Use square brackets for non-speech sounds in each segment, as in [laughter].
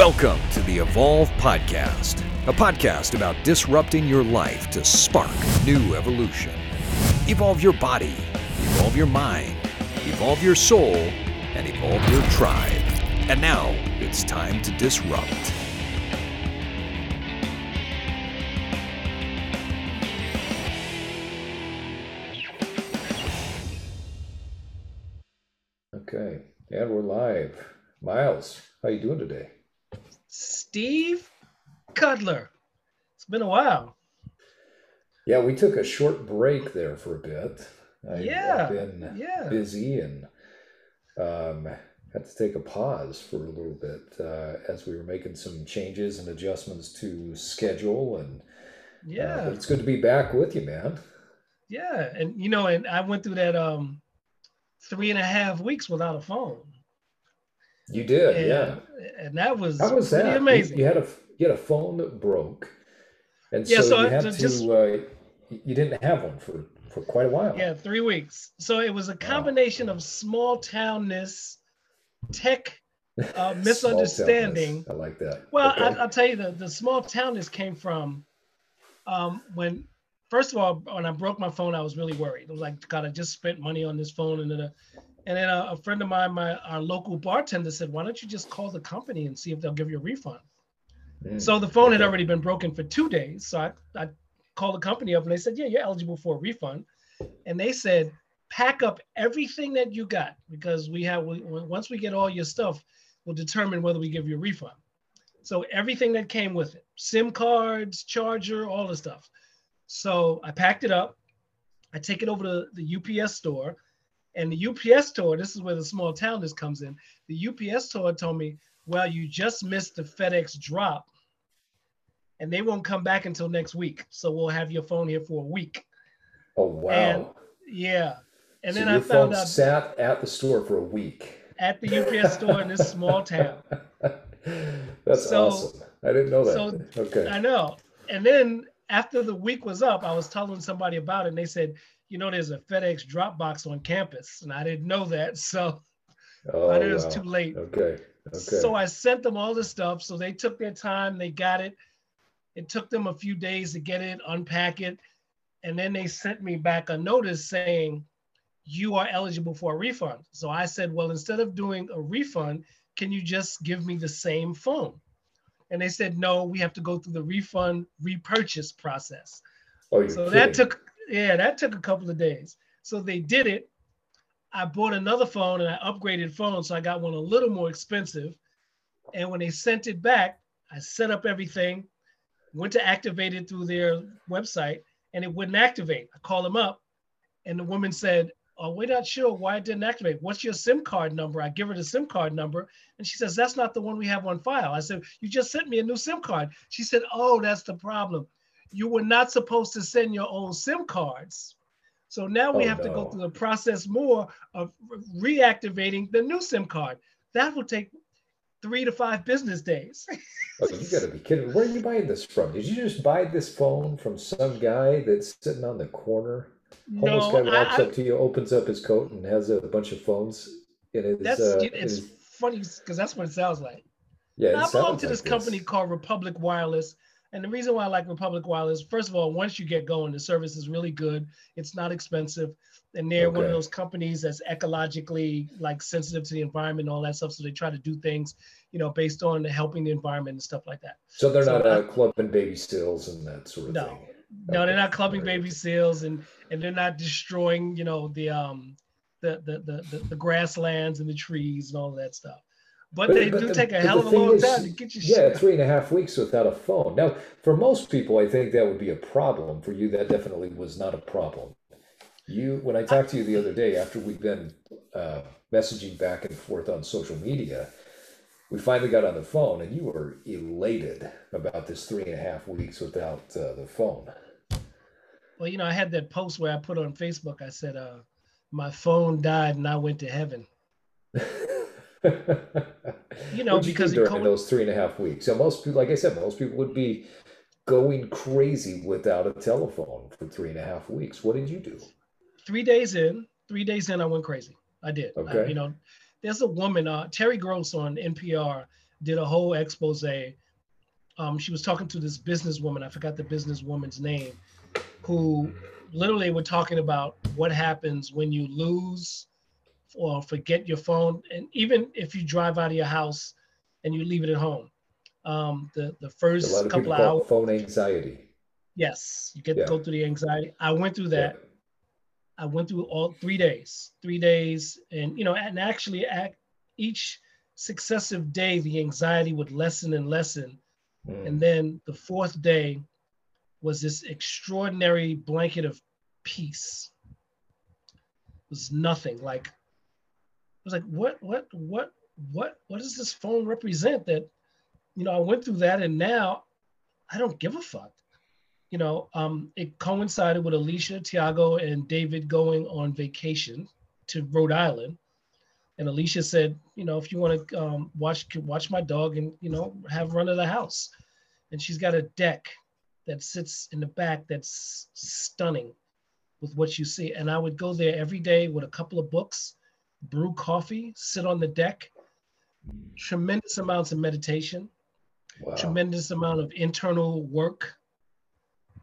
Welcome to the Evolve Podcast, a podcast about disrupting your life to spark new evolution. Evolve your body, evolve your mind, evolve your soul, and evolve your tribe. And now it's time to disrupt. Okay, and we're live. Myles, how you doing today? Steve Cutler. It's been a while. Yeah, we took a short break there for a bit. I, Yeah, I've been yeah. busy and um, had to take a pause for a little bit uh, as we were making some changes and adjustments to schedule. And uh, Yeah, but it's good to be back with you, man. yeah. And you know, and I went through that um three and a half weeks without a phone. You did, and, yeah. And that was, How was pretty that? You- amazing. You, had a you had a phone that broke, and Yeah, so, so you had so to. just- uh, you didn't have one for for quite a while. Yeah, three weeks. So it was a combination of small townness, tech uh, [laughs] misunderstanding. I like that. Well, Okay. I, I'll tell you, the, the small townness came from um, when, first of all, when I broke my phone, I was really worried. I was like, God, I just spent money on this phone. And then, and then a, a friend of mine, my our local bartender said, why don't you just call the company and see if they'll give you a refund? Mm. So the phone had already been broken for two days. So I, I called the company up and they said, yeah, you're eligible for a refund. And they said, pack up everything that you got because we have, we, once we get all your stuff, we'll determine whether we give you a refund. So everything that came with it, SIM cards, charger, all the stuff. So I packed it up. I take it over to the UPS store. And the UPS store, this is where the small town this comes in. The UPS store told me, well, you just missed the FedEx drop and they won't come back until next week. So we'll have your phone here for a week. oh wow! and Yeah. And so then I found out sat at the store for a week. at the UPS store in this small town. [laughs] That's So- awesome. I didn't know that. so okay. I know. And then after the week was up, I was telling somebody about it, and they said, you know, there's a FedEx drop box on campus. And I didn't know that. [laughs] So oh, I knew it was too late. Okay. Okay. So I sent them all the stuff. So they took their time, they got it. It took them a few days to get it, unpack it. And then they sent me back a notice saying, you are eligible for a refund. So I said, well, instead of doing a refund, can you just give me the same phone? And they said, no, we have to go through the refund repurchase process. oh, So kidding. that took, yeah, that took a couple of days. So they did it. I bought another phone and I upgraded phone. So I got one a little more expensive. And when they sent it back, I set up everything, went to activate it through their website, and it wouldn't activate. I called them up, and the woman said, Oh, we're not sure why it didn't activate. What's your SIM card number? I give her the SIM card number, and she says, That's not the one we have on file. I said, You just sent me a new SIM card. She said, Oh, that's the problem. You were not supposed to send your own SIM cards. So now we Oh, have to go through the process more of reactivating the new SIM card. That will take three to five business days. [laughs] Oh, you got to be kidding! Where are you buying this from? Did you just buy this phone from some guy that's sitting on the corner? Homeless no, guy walks I, up to you, opens up his coat, and has a bunch of phones in his. that's uh, it's his- funny because that's what it sounds like. yeah, I belong to this like company called Republic Wireless. And the reason why I like Republic Wireless, first of all, once you get going, the service is really good. It's not expensive. And they're one of those companies that's ecologically like sensitive to the environment and all that stuff. So they try to do things, you know, based on helping the environment and stuff like that. So they're So not uh, clubbing baby seals and that sort of No. thing. No, they're not clubbing alright. baby seals and and they're not destroying, you know, the um the the the, the, the grasslands and the trees and all that stuff. But, But- they but do the- take a hell of a long is, time to get you. Yeah, shit. three and a half weeks without a phone. Now, for most people, I think that would be a problem. For you, that definitely was not a problem. You, when I talked to you the other day, after we've been uh, messaging back and forth on social media, we finally got on the phone, and you were elated about this three and a half weeks without uh, the phone. Well, you know, I had that post where I put on Facebook. I said, uh, "My phone died and I went to heaven." [laughs] You know, you because during co- those three and a half weeks. So most people, like I said, most people would be going crazy without a telephone for three and a half weeks. What did you do? Three days in, three days in, I went crazy. I did. I- Okay. you know, there's a woman, uh, Terry Gross on NPR. did a whole expose. Um, she was talking to this businesswoman. I forgot the businesswoman's name, who literally were talking about what happens when you lose or forget your phone, and even if you drive out of your house and you leave it at home. Um, the the first a lot of couple of hours. phone anxiety. Yes, you get Yeah. to go through the anxiety. I went through that. Yeah. I went through all three days, three days, and you know, and actually, at each successive day, the anxiety would lessen and lessen, Mm. and then the fourth day was this extraordinary blanket of peace. It was nothing like. Was like, what, what, what, what, what does this phone represent? That, you know, I went through that, and now I don't give a fuck you know, um, it coincided with Alicia, Tiago, and David going on vacation to Rhode Island. And Alicia said, you know, if you want to um, watch watch my dog and you know have run of the house, and she's got a deck that sits in the back that's stunning with what you see. And I would go there every day with a couple of books, brew coffee, sit on the deck. Tremendous amounts of meditation, Wow. tremendous amount of internal work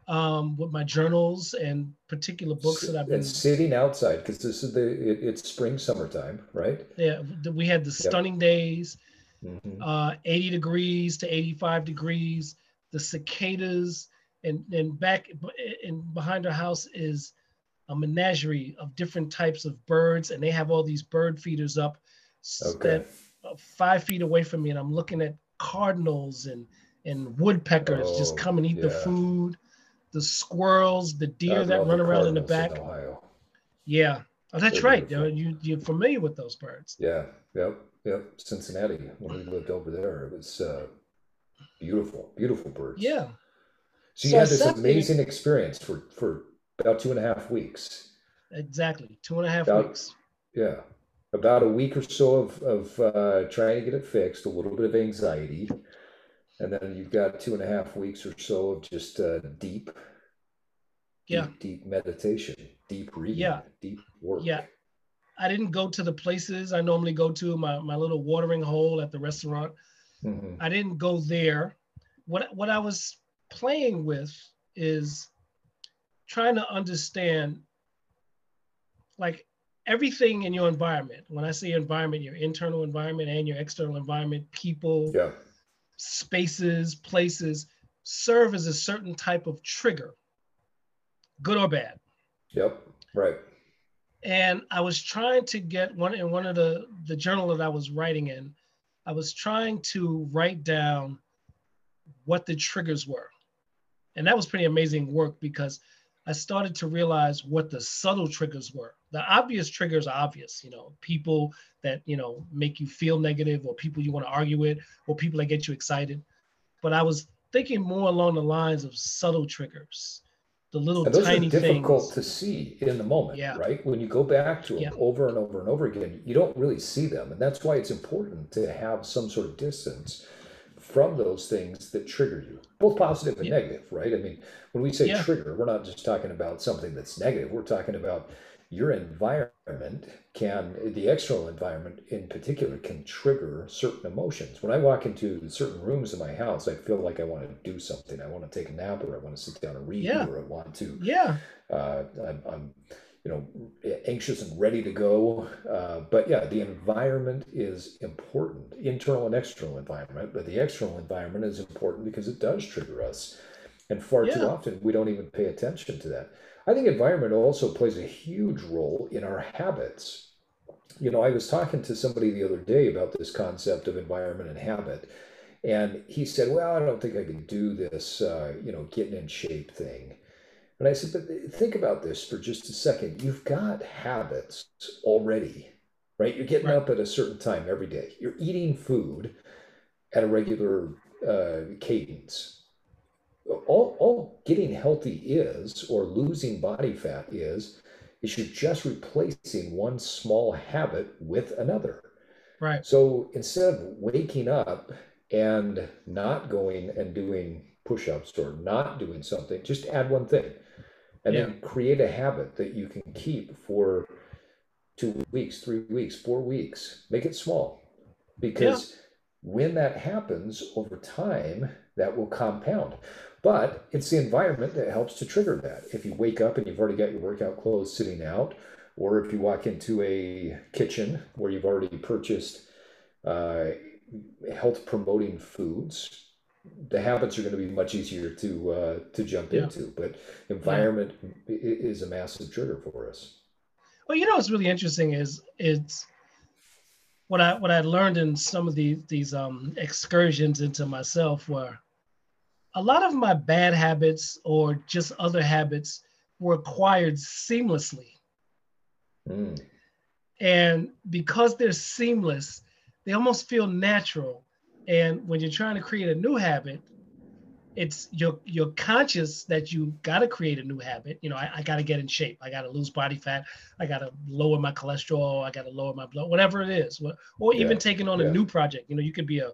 um, with my journals and particular books that I've been. and sitting outside because this is the it, it's spring summertime, right? Yeah, we had the stunning days, Mhm. uh, 80 degrees to 85 degrees, the cicadas, and and back and behind our house is a menagerie of different types of birds, and they have all these bird feeders up Okay. that five feet away from me, and I'm looking at cardinals and and woodpeckers just Oh, come and eat the food, the squirrels, the deer that run around in the back. Ohio. Yeah, oh, that's They're right. beautiful. You you're familiar with those birds. Yeah, yep, yep. Cincinnati, when we lived over there, it was uh, beautiful, beautiful birds. Yeah. So you So had this amazing experience for for about two and a half weeks. Exactly. Two and a half About- weeks. Yeah, about a week or so of of uh, trying to get it fixed, a little bit of anxiety, and then you've got two and a half weeks or so of just uh, deep, Yeah. deep, deep meditation, deep reading, Yeah. deep work. Yeah. I didn't go to the places I normally go to, my, my little watering hole at the restaurant. Mhm. I didn't go there. What what I was playing with is trying to understand like everything in your environment. When I say environment, your internal environment and your external environment, people, Yeah. spaces, places serve as a certain type of trigger, good or bad. Yep. Right. and I was trying to get one in one of the the journal that I was writing in. I was trying to write down what the triggers were, and that was pretty amazing work because I started to realize what the subtle triggers were. The obvious triggers are obvious, you know, people that you know make you feel negative, or people you want to argue with, or people that get you excited. But I was thinking more along the lines of subtle triggers, the little And those tiny are difficult things. to see in the moment, Yeah. right? When you go back to them Yeah. over and over and over again, you don't really see them. And that's why it's important to have some sort of distance from those things that trigger you, both positive and Yeah. negative, right? I mean, when we say Yeah. trigger, we're not just talking about something that's negative. We're talking about your environment can, the external environment in particular, can trigger certain emotions. When I walk into certain rooms in my house, I feel like I want to do something. I want to take a nap, or I want to sit down and read, Yeah. or I want to Yeah, uh, I'm, I'm, you know, anxious and ready to go. Uh, but yeah, the environment is important, internal and external environment. But the external environment is important because it does trigger us, and far too often we don't even pay attention to that. I think environment also plays a huge role in our habits. You know, I was talking to somebody the other day about this concept of environment and habit, and he said, "Well, I don't think I can do this, uh, you know, getting in shape thing." And I said, but think about this for just a second. You've got habits already, right? You're getting Right. up at a certain time every day. You're eating food at a regular uh, cadence. All, all getting healthy is, or losing body fat is, is you're just replacing one small habit with another. right. So instead of waking up and not going and doing push ups or not doing something, just add one thing and then create a habit that you can keep for two weeks, three weeks, four weeks. Make it small because when that happens over time, that will compound. But it's the environment that helps to trigger that. If you wake up and you've already got your workout clothes sitting out, or if you walk into a kitchen where you've already purchased uh, health promoting foods, the habits are going to be much easier to uh, to jump yeah. into. But environment yeah. is a massive trigger for us. Well, you know what's really interesting is it's what I what I learned in some of these these um, excursions into myself were a lot of my bad habits or just other habits were acquired seamlessly. Mm. And because they're seamless, they almost feel natural. And when you're trying to create a new habit, it's you're you're conscious that you got to create a new habit. You know, I, I got to get in shape. I got to lose body fat. I got to lower my cholesterol. I got to lower my blood. Whatever it is, or even yeah. taking on yeah. a new project. You know, you could be a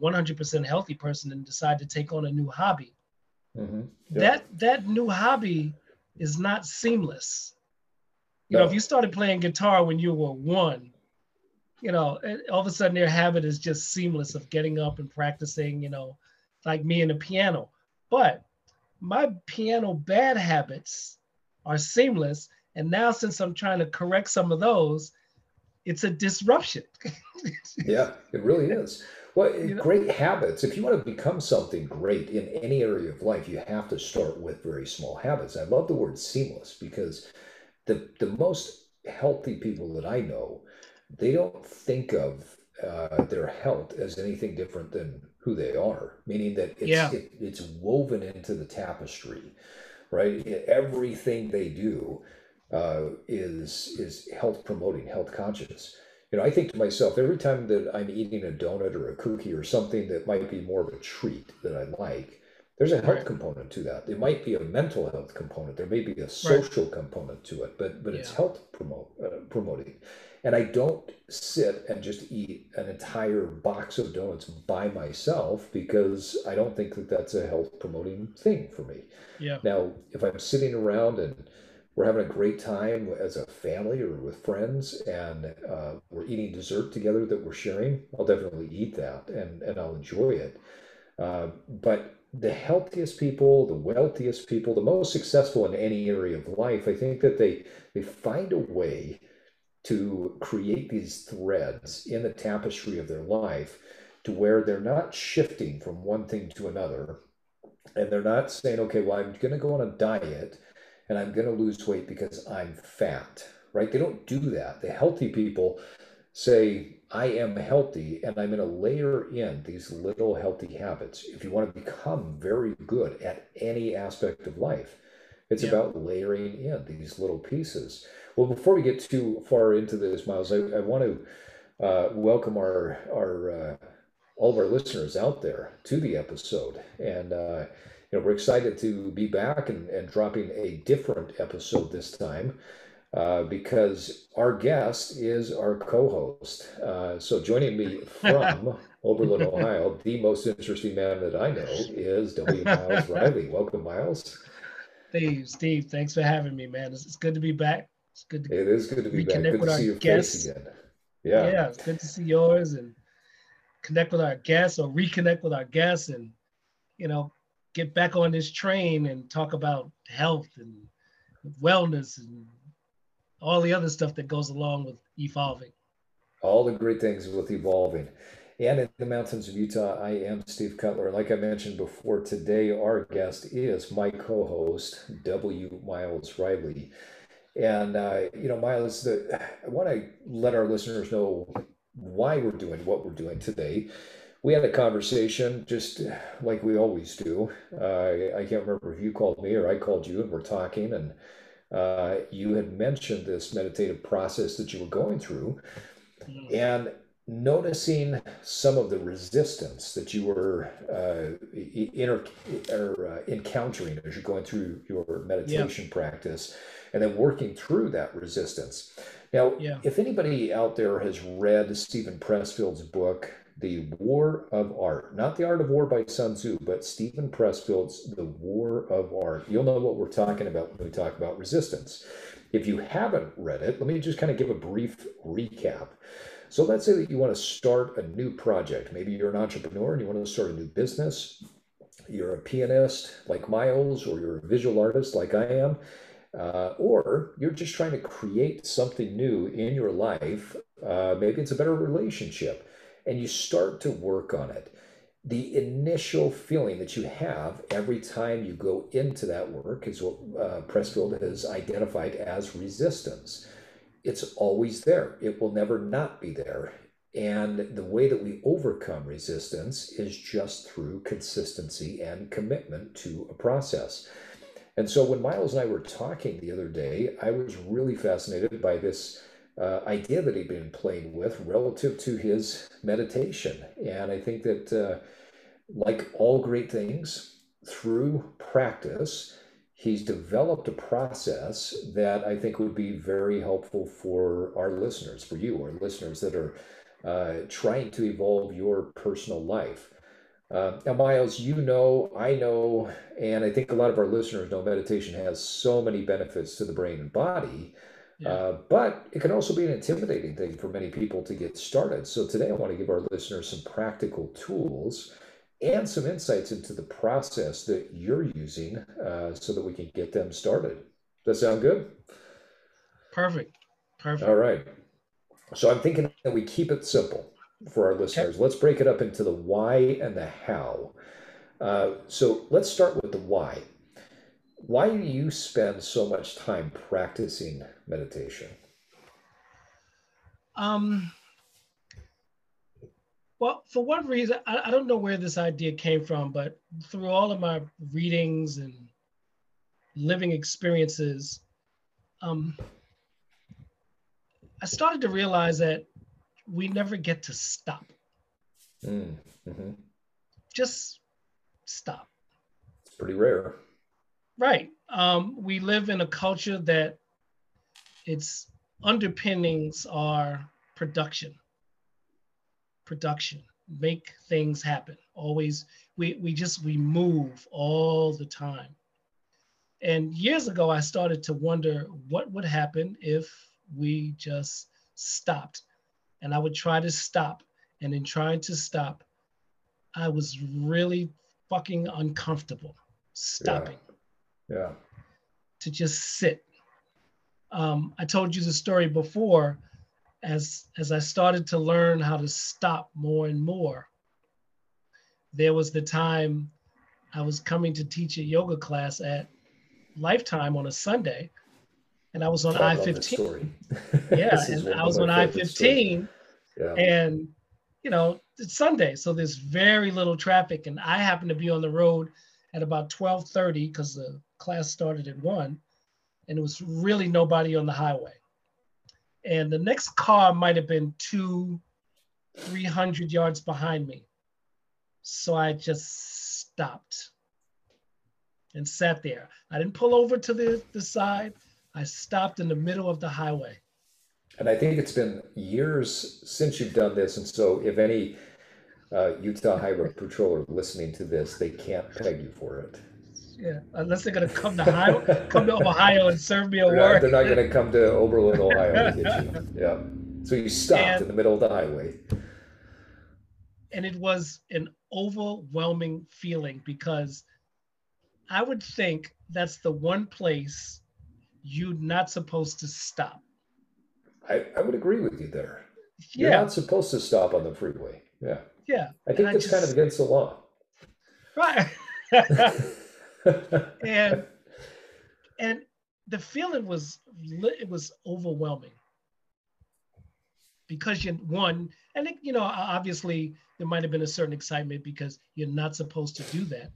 100% healthy person and decide to take on a new hobby. Mm-hmm. Yeah. That that new hobby is not seamless. You no. know, if you started playing guitar when you were one, you know, all of a sudden their habit is just seamless of getting up and practicing. You know, like me and the piano. But my piano bad habits are seamless. And now, since I'm trying to correct some of those, it's a disruption. [laughs] yeah, it really is. Well, you know? great habits. If you want to become something great in any area of life, you have to start with very small habits. I love the word seamless because the the most healthy people that I know, they don't think of uh, their health as anything different than who they are, meaning that it's, yeah. it, it's woven into the tapestry, right? Everything they do uh, is is health promoting, health conscious. You know, I think to myself every time that I'm eating a donut or a cookie or something that might be more of a treat that I like, there's a health right. component to that. There might be a mental health component. There may be a social right. component to it, but but yeah. it's health promote uh, promoting. And I don't sit and just eat an entire box of donuts by myself because I don't think that that's a health promoting thing for me. Yeah. Now, if I'm sitting around and we're having a great time as a family or with friends and uh, we're eating dessert together that we're sharing, I'll definitely eat that and, and I'll enjoy it. Uh, but the healthiest people, the wealthiest people, the most successful in any area of life, I think that they they find a way to create these threads in the tapestry of their life to where they're not shifting from one thing to another. And they're not saying okay well i'm going to go on a diet and i'm going to lose weight because i'm fat right? They don't do that. The healthy people say i am healthy and i'm going to layer in these little healthy habits. If you want to become very good at any aspect of life it's yeah. about layering in these little pieces well, before we get too far into this, Myles, I, I want to uh, welcome our our uh, all of our listeners out there to the episode, and uh, you know we're excited to be back and, and dropping a different episode this time. Uh, because our guest is our co-host. Uh, so joining me from [laughs] Oberlin, Ohio, the most interesting man that I know is W. Myles [laughs] Reilly. Welcome, Myles. Steve, Steve, thanks for having me, man. It's, it's good to be back. It's good to it is good to be back. Good to see your guests. face again. Yeah. Yeah, it's good to see yours and connect with our guests or reconnect with our guests and you know get back on this train and talk about health and wellness and all the other stuff that goes along with evolving. All the great things with evolving. And in the mountains of Utah, I am Steve Cutler. Like I mentioned before, today our guest is my co host, W. Myles Reilly. And uh, you know, Myles, the, I want to let our listeners know why we're doing what we're doing today. We had a conversation just like we always do. Uh, I can't remember if you called me or I called you, and we're talking, and uh, you had mentioned this meditative process that you were going through, mm-hmm. and noticing some of the resistance that you were uh, inter- or, uh, encountering as you're going through your meditation yeah. practice and then working through that resistance. Now, yeah. if anybody out there has read Steven Pressfield's book, The War of Art, not The Art of War by Sun Tzu, but Steven Pressfield's The War of Art, you'll know what we're talking about when we talk about resistance. If you haven't read it, let me just kind of give a brief recap. So let's say that you want to start a new project. Maybe you're an entrepreneur and you want to start a new business. You're a pianist like Myles, or you're a visual artist like I am, uh, or you're just trying to create something new in your life. Uh, maybe it's a better relationship, and you start to work on it. The initial feeling that you have every time you go into that work is what uh, Pressfield has identified as resistance it's always there. It will never not be there. And the way that we overcome resistance is just through consistency and commitment to a process. And so when Myles and I were talking the other day, I was really fascinated by this uh, idea that he'd been playing with relative to his meditation. And I think that, uh, like all great things, through practice, he's developed a process that I think would be very helpful for our listeners, for you, our listeners that are uh, trying to evolve your personal life. Uh, now, Myles, you know, I know, and I think a lot of our listeners know meditation has so many benefits to the brain and body. Yeah. Uh, but it can also be an intimidating thing for many people to get started. So today I want to give our listeners some practical tools and some insights into the process that you're using uh, so that we can get them started. Does that sound good? Perfect. Perfect. All right. So I'm thinking that we keep it simple for our listeners. Okay. Let's break it up into the why and the how. Uh, so let's start with the why. Why do you spend so much time practicing meditation? Um, well, for one reason, I, I don't know where this idea came from, but through all of my readings and living experiences, um, I started to realize that we never get to stop. Mm, mm-hmm. Just stop. It's pretty rare. Right. Um, we live in a culture that its underpinnings are production production, make things happen. Always, we, we just, we move all the time. And years ago, I started to wonder what would happen if we just stopped. And I would try to stop. And in trying to stop, I was really fucking uncomfortable stopping. Yeah. yeah. To just sit. Um, I told you the story before as as I started to learn how to stop more and more, there was the time I was coming to teach a yoga class at Lifetime on a Sunday, and I was on I fifteen. [laughs] Yeah, and I was on I fifteen, yeah. and you know it's Sunday, so there's very little traffic, and I happened to be on the road at about twelve thirty because the class started at one, and it was really nobody on the highway and the next car might have been two, 300 yards behind me. So I just stopped and sat there. I didn't pull over to the, the side. I stopped in the middle of the highway. And I think it's been years since you've done this. And so if any uh, Utah Highway Patrol are listening to this, they can't peg you for it. Yeah, unless they're gonna come to Ohio, come to Ohio and serve me a they're warrant. Not, they're not gonna come to Oberlin, Ohio to. [laughs] Yeah. So you stopped and, in the middle of the highway. And it was an overwhelming feeling because I would think that's the one place you're not supposed to stop. I, I would agree with you there. You're not supposed to stop on the freeway. Yeah. Yeah. I think that's kind of against the law. Right. [laughs] and and the feeling was it was overwhelming because you one and it, you know obviously there might have been a certain excitement because you're not supposed to do that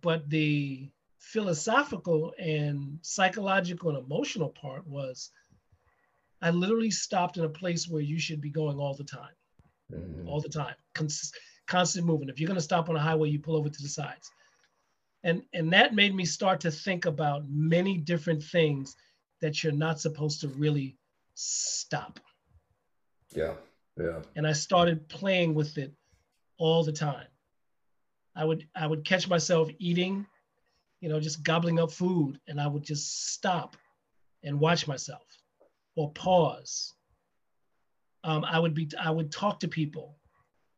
but the philosophical and psychological and emotional part was i literally stopped in a place where you should be going all the time. Mm-hmm. all the time. Cons- constant movement. If you're going to stop on a highway you pull over to the sides. And and that made me start to think about many different things that you're not supposed to really stop. Yeah yeah. And i started playing with it all the time. I would i would catch myself eating you know just gobbling up food and i would just stop and watch myself or pause um, I would be I would talk to people,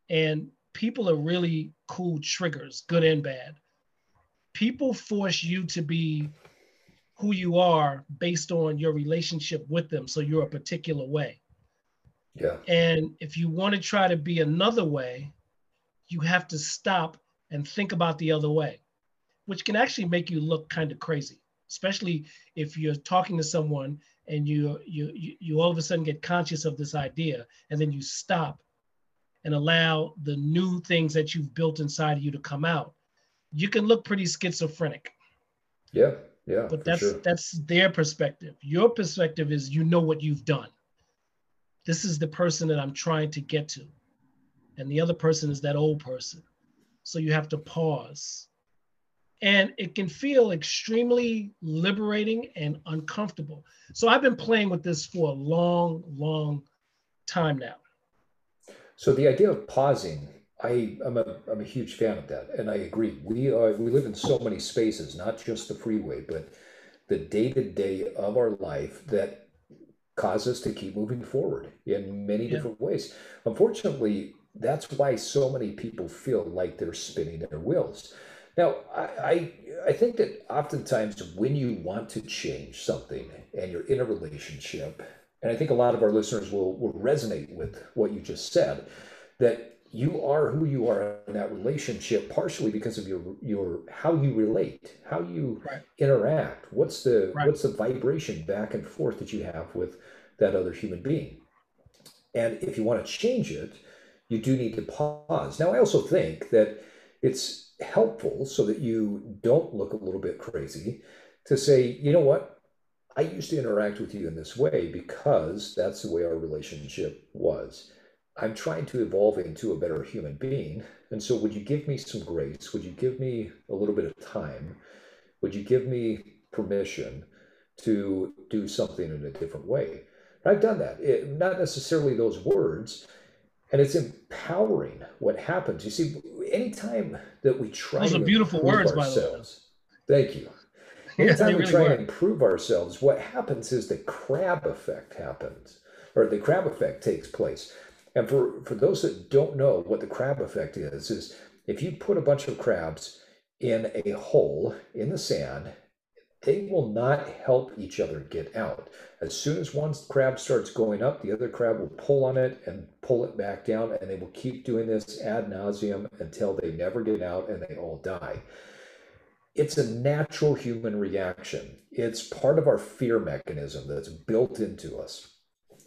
and people are really cool triggers, good and bad. People force you to be who you are based on your relationship with them, so you're a particular way. Yeah. And if you want to try to be another way, you have to stop and think about the other way, which can actually make you look kind of crazy, especially if you're talking to someone and you you you all of a sudden get conscious of this idea and then you stop and allow the new things that you've built inside of you to come out you can look pretty schizophrenic. Yeah yeah but that's sure. that's their perspective. Your perspective is you know what you've done. This is the person that i'm trying to get to. And the other person is that old person. So you have to pause and it can feel extremely liberating and uncomfortable. So I've been playing with this for a long, long time now. So the idea of pausing, I, am a, I'm a huge fan of that, and I agree. We are we live in so many spaces, not just the freeway, but the day to day of our life that cause us to keep moving forward in many yeah. different ways. Unfortunately, that's why so many people feel like they're spinning their wheels now, I, I, I think that oftentimes when you want to change something and you're in a relationship, and I think a lot of our listeners will, will resonate with what you just said, that you are who you are in that relationship partially because of your your how you relate, how you right. interact. What's the right. what's the vibration back and forth that you have with that other human being? And if you want to change it, you do need to pause. Now, I also think that it's helpful so that you don't look a little bit crazy to say, you know what? I used to interact with you in this way because that's the way our relationship was. I'm trying to evolve into a better human being. And so, would you give me some grace? Would you give me a little bit of time? Would you give me permission to do something in a different way? I've done that. It, not necessarily those words, and it's empowering what happens. You see, anytime that we try those are beautiful words, by the way. Thank you. [laughs] Anytime yeah, we really try and improve ourselves, what happens is the crab effect happens, or the crab effect takes place. And for, for those that don't know what the crab effect is, is if you put a bunch of crabs in a hole in the sand they will not help each other get out. As soon as one crab starts going up, the other crab will pull on it and pull it back down, and they will keep doing this ad nauseum until they never get out and they all die. It's a natural human reaction. It's part of our fear mechanism that's built into us.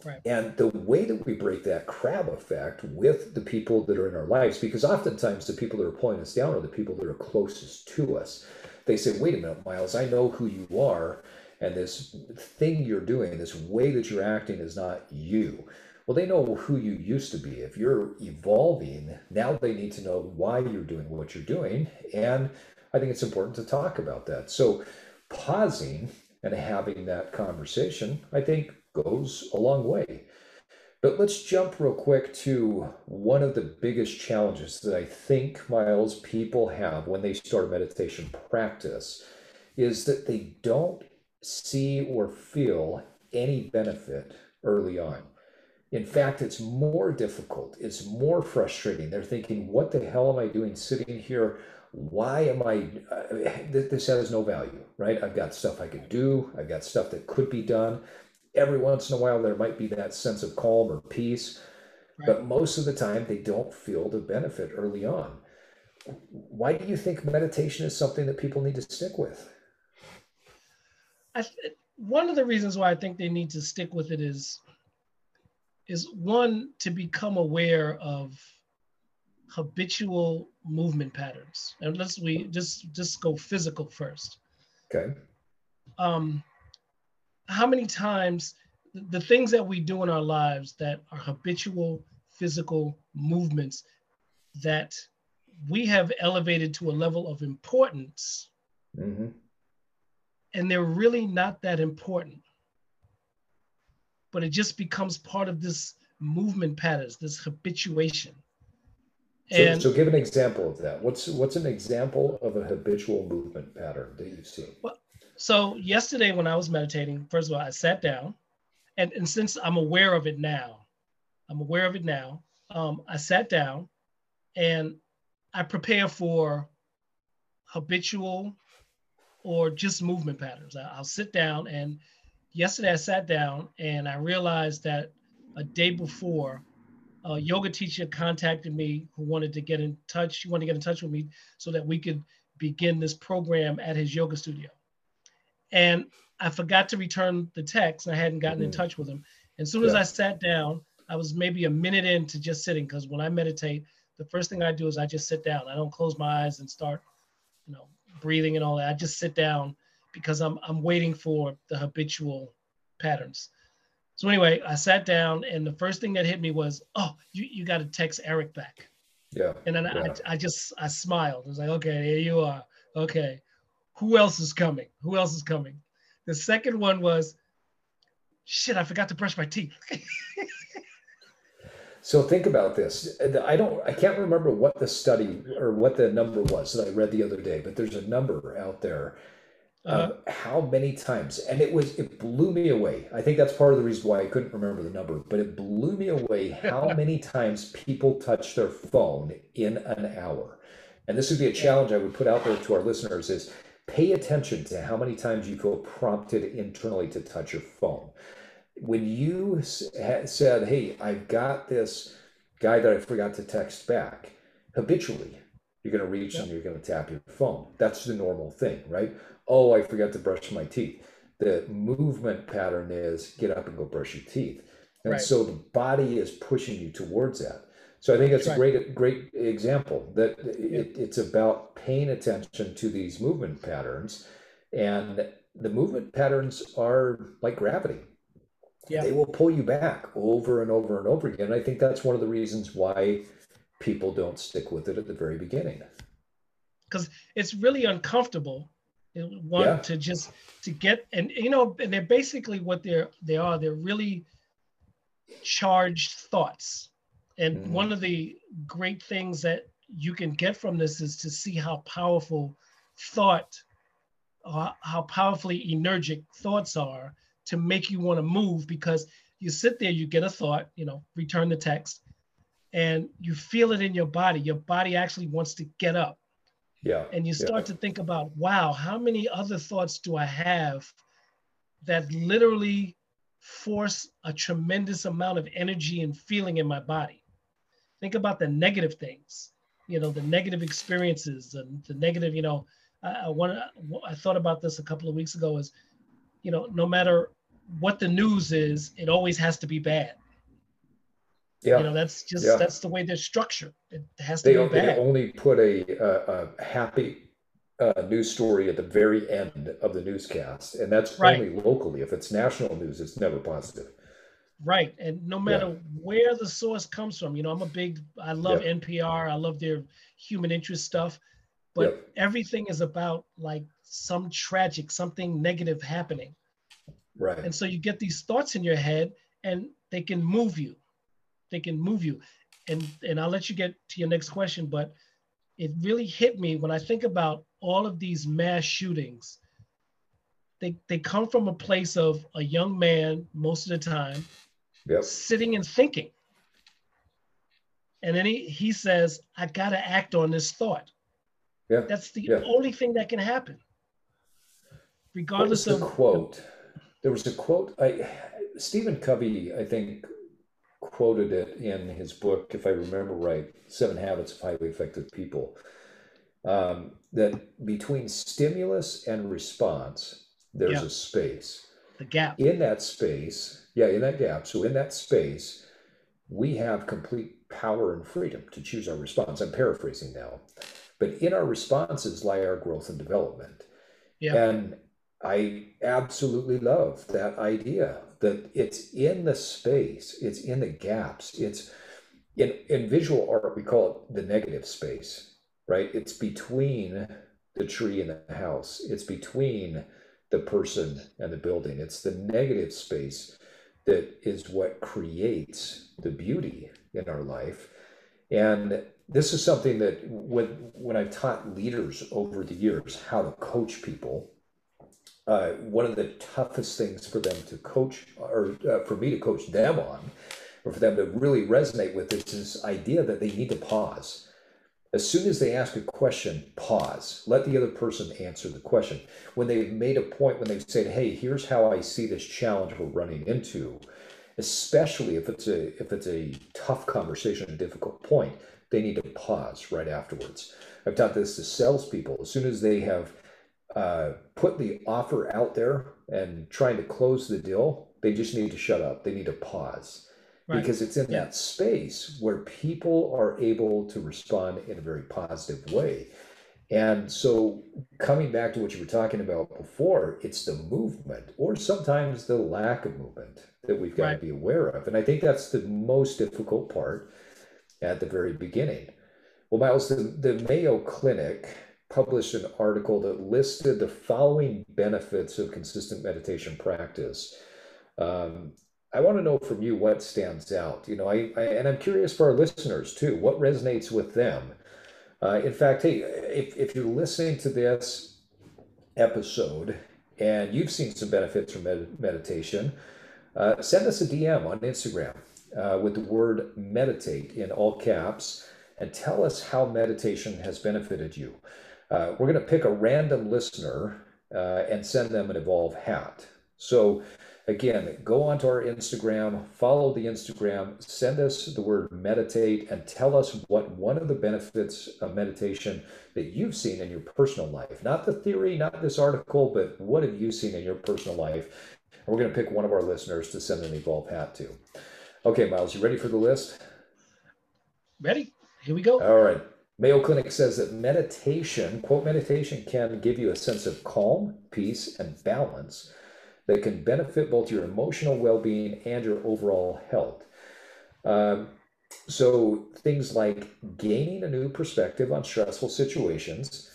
Right. And the way that we break that crab effect with the people that are in our lives, because oftentimes the people that are pulling us down are the people that are closest to us they say, wait a minute, Myles, I know who you are, and this thing you're doing, this way that you're acting is not you. Well, they know who you used to be. If you're evolving, now they need to know why you're doing what you're doing. And I think it's important to talk about that. So, pausing and having that conversation, I think, goes a long way. But let's jump real quick to one of the biggest challenges that I think, Myles, people have when they start meditation practice is that they don't see or feel any benefit early on. In fact, it's more difficult, it's more frustrating. They're thinking, what the hell am I doing sitting here? Why am I? Uh, this has no value, right? I've got stuff I could do, I've got stuff that could be done every once in a while there might be that sense of calm or peace right. but most of the time they don't feel the benefit early on. Why do you think meditation is something that people need to stick with? I, one of the reasons why i think they need to stick with it is is one to become aware of habitual movement patterns. And let's we just just go physical first. Okay. Um how many times the things that we do in our lives that are habitual physical movements that we have elevated to a level of importance mm-hmm. and they're really not that important. But it just becomes part of this movement patterns this habituation. So, so give an example of that. What's what's an example of a habitual movement pattern that you've seen? Well, so yesterday when I was meditating, first of all, I sat down, and, and since I'm aware of it now, I'm aware of it now. Um, I sat down and I prepare for habitual or just movement patterns. I, will sit down and yesterday I sat down and I realized that a day before, a yoga teacher contacted me who wanted to get in touch. She wanted to get in touch with me so that we could begin this program at his yoga studio. And I forgot to return the text. And I hadn't gotten mm-hmm. in touch with him. And as soon as I sat down, I was maybe a minute into just sitting because when I meditate, the first thing I do is I just sit down. I don't close my eyes and start, you know, breathing and all that. I just sit down because I'm I'm waiting for the habitual patterns. So anyway, I sat down and the first thing that hit me was, oh, you, you got to text Eric back. Yeah. And then yeah. I, I just I smiled. I was like, okay, here you are. Okay. Who else is coming? Who else is coming? The second one was, shit, I forgot to brush my teeth. [laughs] So think about this. I don't, I can't remember what the study or what the number was that I read the other day, but there's a number out there. Uh, how many times, and it was, it blew me away. I think that's part of the reason why I couldn't remember the number, but it blew me away how [laughs] many times people touch their phone in an hour. And this would be a challenge I would put out there to our listeners: is pay attention to how many times you feel prompted internally to touch your phone when you said, Hey, I've got this guy that I forgot to text back, habitually, you're going to reach and you're going to tap your phone. That's the normal thing, right? Oh, I forgot to brush my teeth. The movement pattern is get up and go brush your teeth. And right. so the body is pushing you towards that. So I think that's, that's a great, great example that it, it's about paying attention to these movement patterns. And the movement patterns are like gravity yeah. they will pull you back over and over and over again. I think that's one of the reasons why people don't stick with it at the very beginning. Because it's really uncomfortable. One yeah. to just to get and you know and they're basically what they're they are. They're really charged thoughts. And mm-hmm. one of the great things that you can get from this is to see how powerful thought, uh, how powerfully energetic thoughts are to make you want to move because you sit there, you get a thought, you know, return the text, and you feel it in your body. Your body actually wants to get up. Yeah. And you start yeah. to think about, wow, how many other thoughts do I have that literally force a tremendous amount of energy and feeling in my body? Think about the negative things, you know, the negative experiences and the negative, you know, I, I, want, I thought about this a couple of weeks ago is, you know, no matter what the news is, it always has to be bad. Yeah. You know, that's just yeah. that's the way they're structured. It has to they, be bad. They only put a, a, a happy uh, news story at the very end of the newscast, and that's right. only locally. If it's national news, it's never positive. Right, and no matter yeah. where the source comes from, you know, I'm a big. I love yeah. NPR. I love their human interest stuff, but everything is about like some tragic, something negative happening Right. And so you get these thoughts in your head and they can move you. They can move you. And and I'll let you get to your next question, but it really hit me when I think about all of these mass shootings. They they come from a place of a young man most of the time yep. sitting and thinking. And then he, he says, I gotta act on this thought. Yeah. That's the yeah. only thing that can happen. Regardless of the quote there was a quote I Stephen Covey, I think, quoted it in his book, if I remember right, Seven Habits of Highly Effective People. Um, that between stimulus and response, there's yeah. a space. The gap. In that space, yeah, in that gap. So in that space, we have complete power and freedom to choose our response. I'm paraphrasing now. But in our responses lie our growth and development. Yeah. And I absolutely love that idea that it's in the space, it's in the gaps, it's in, in visual art, we call it the negative space, right? It's between the tree and the house, it's between the person and the building. It's the negative space that is what creates the beauty in our life. And this is something that when when I've taught leaders over the years how to coach people, uh, one of the toughest things for them to coach or uh, for me to coach them on or for them to really resonate with is this idea that they need to pause. As soon as they ask a question, pause. Let the other person answer the question. When they've made a point, when they've said, "Hey, here's how I see this challenge we're running into," especially if it's a if it's a tough conversation, a difficult point, they need to pause right afterwards. I've taught this to salespeople. As soon as they have uh, put the offer out there and trying to close the deal, they just need to shut up. They need to pause right. because it's in yeah. that space where people are able to respond in a very positive way. And so, coming back to what you were talking about before, it's the movement or sometimes the lack of movement that we've got right. to be aware of. And I think that's the most difficult part at the very beginning. Well, Myles, the, the Mayo Clinic published an article that listed the following benefits of consistent meditation practice. Um, I want to know from you what stands out. You know, I, I, and I'm curious for our listeners too. What resonates with them? Uh, in fact, hey, if if you're listening to this episode and you've seen some benefits from med- meditation, uh, send us a DM on Instagram uh, with the word meditate in all caps and tell us how meditation has benefited you. Uh, we're going to pick a random listener uh, and send them an Evolve hat. So, again, go onto our Instagram, follow the Instagram, send us the word meditate, and tell us what one of the benefits of meditation that you've seen in your personal life. Not the theory, not this article, but what have you seen in your personal life? And we're going to pick one of our listeners to send an Evolve hat to. Okay, Myles, you ready for the list? Ready. Here we go. All right. Mayo Clinic says that meditation, quote, meditation can give you a sense of calm, peace, and balance that can benefit both your emotional well being and your overall health. Um, so, things like gaining a new perspective on stressful situations,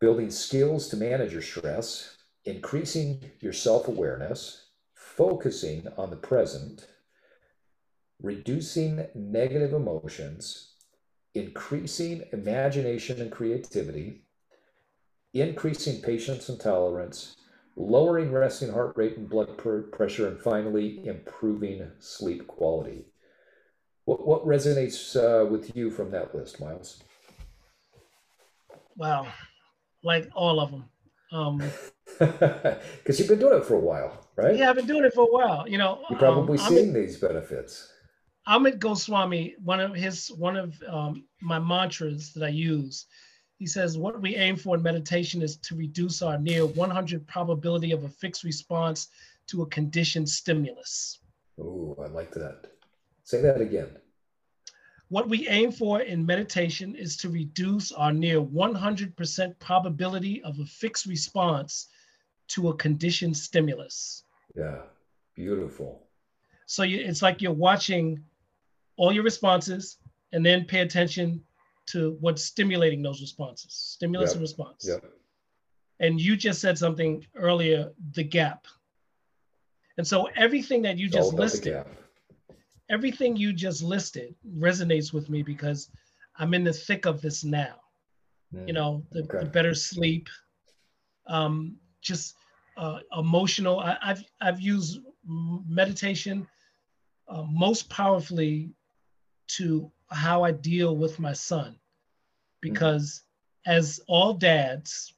building skills to manage your stress, increasing your self awareness, focusing on the present, reducing negative emotions, increasing imagination and creativity, increasing patience and tolerance, lowering resting heart rate and blood pressure, and finally, improving sleep quality. What, what resonates uh, with you from that list, Myles? Wow, like all of them. Um, [laughs] because you've been doing it for a while, right? Yeah, I've been doing it for a while. You know, you're probably um, seeing these benefits. Amit Goswami, one of his one of um, my mantras that I use, he says, "What we aim for in meditation is to reduce our near 100 probability of a fixed response to a conditioned stimulus." Oh, I like that. Say that again. What we aim for in meditation is to reduce our near 100% probability of a fixed response to a conditioned stimulus. Yeah, beautiful. So you, it's like you're watching all your responses and then pay attention to what's stimulating those responses stimulus yep. and response yep. and you just said something earlier the gap and so everything that you just listed everything you just listed resonates with me because i'm in the thick of this now mm. you know the, okay. the, better sleep um, just uh, emotional I, have I've used meditation uh, most powerfully to how I deal with my son. Because mm-hmm. as all dads,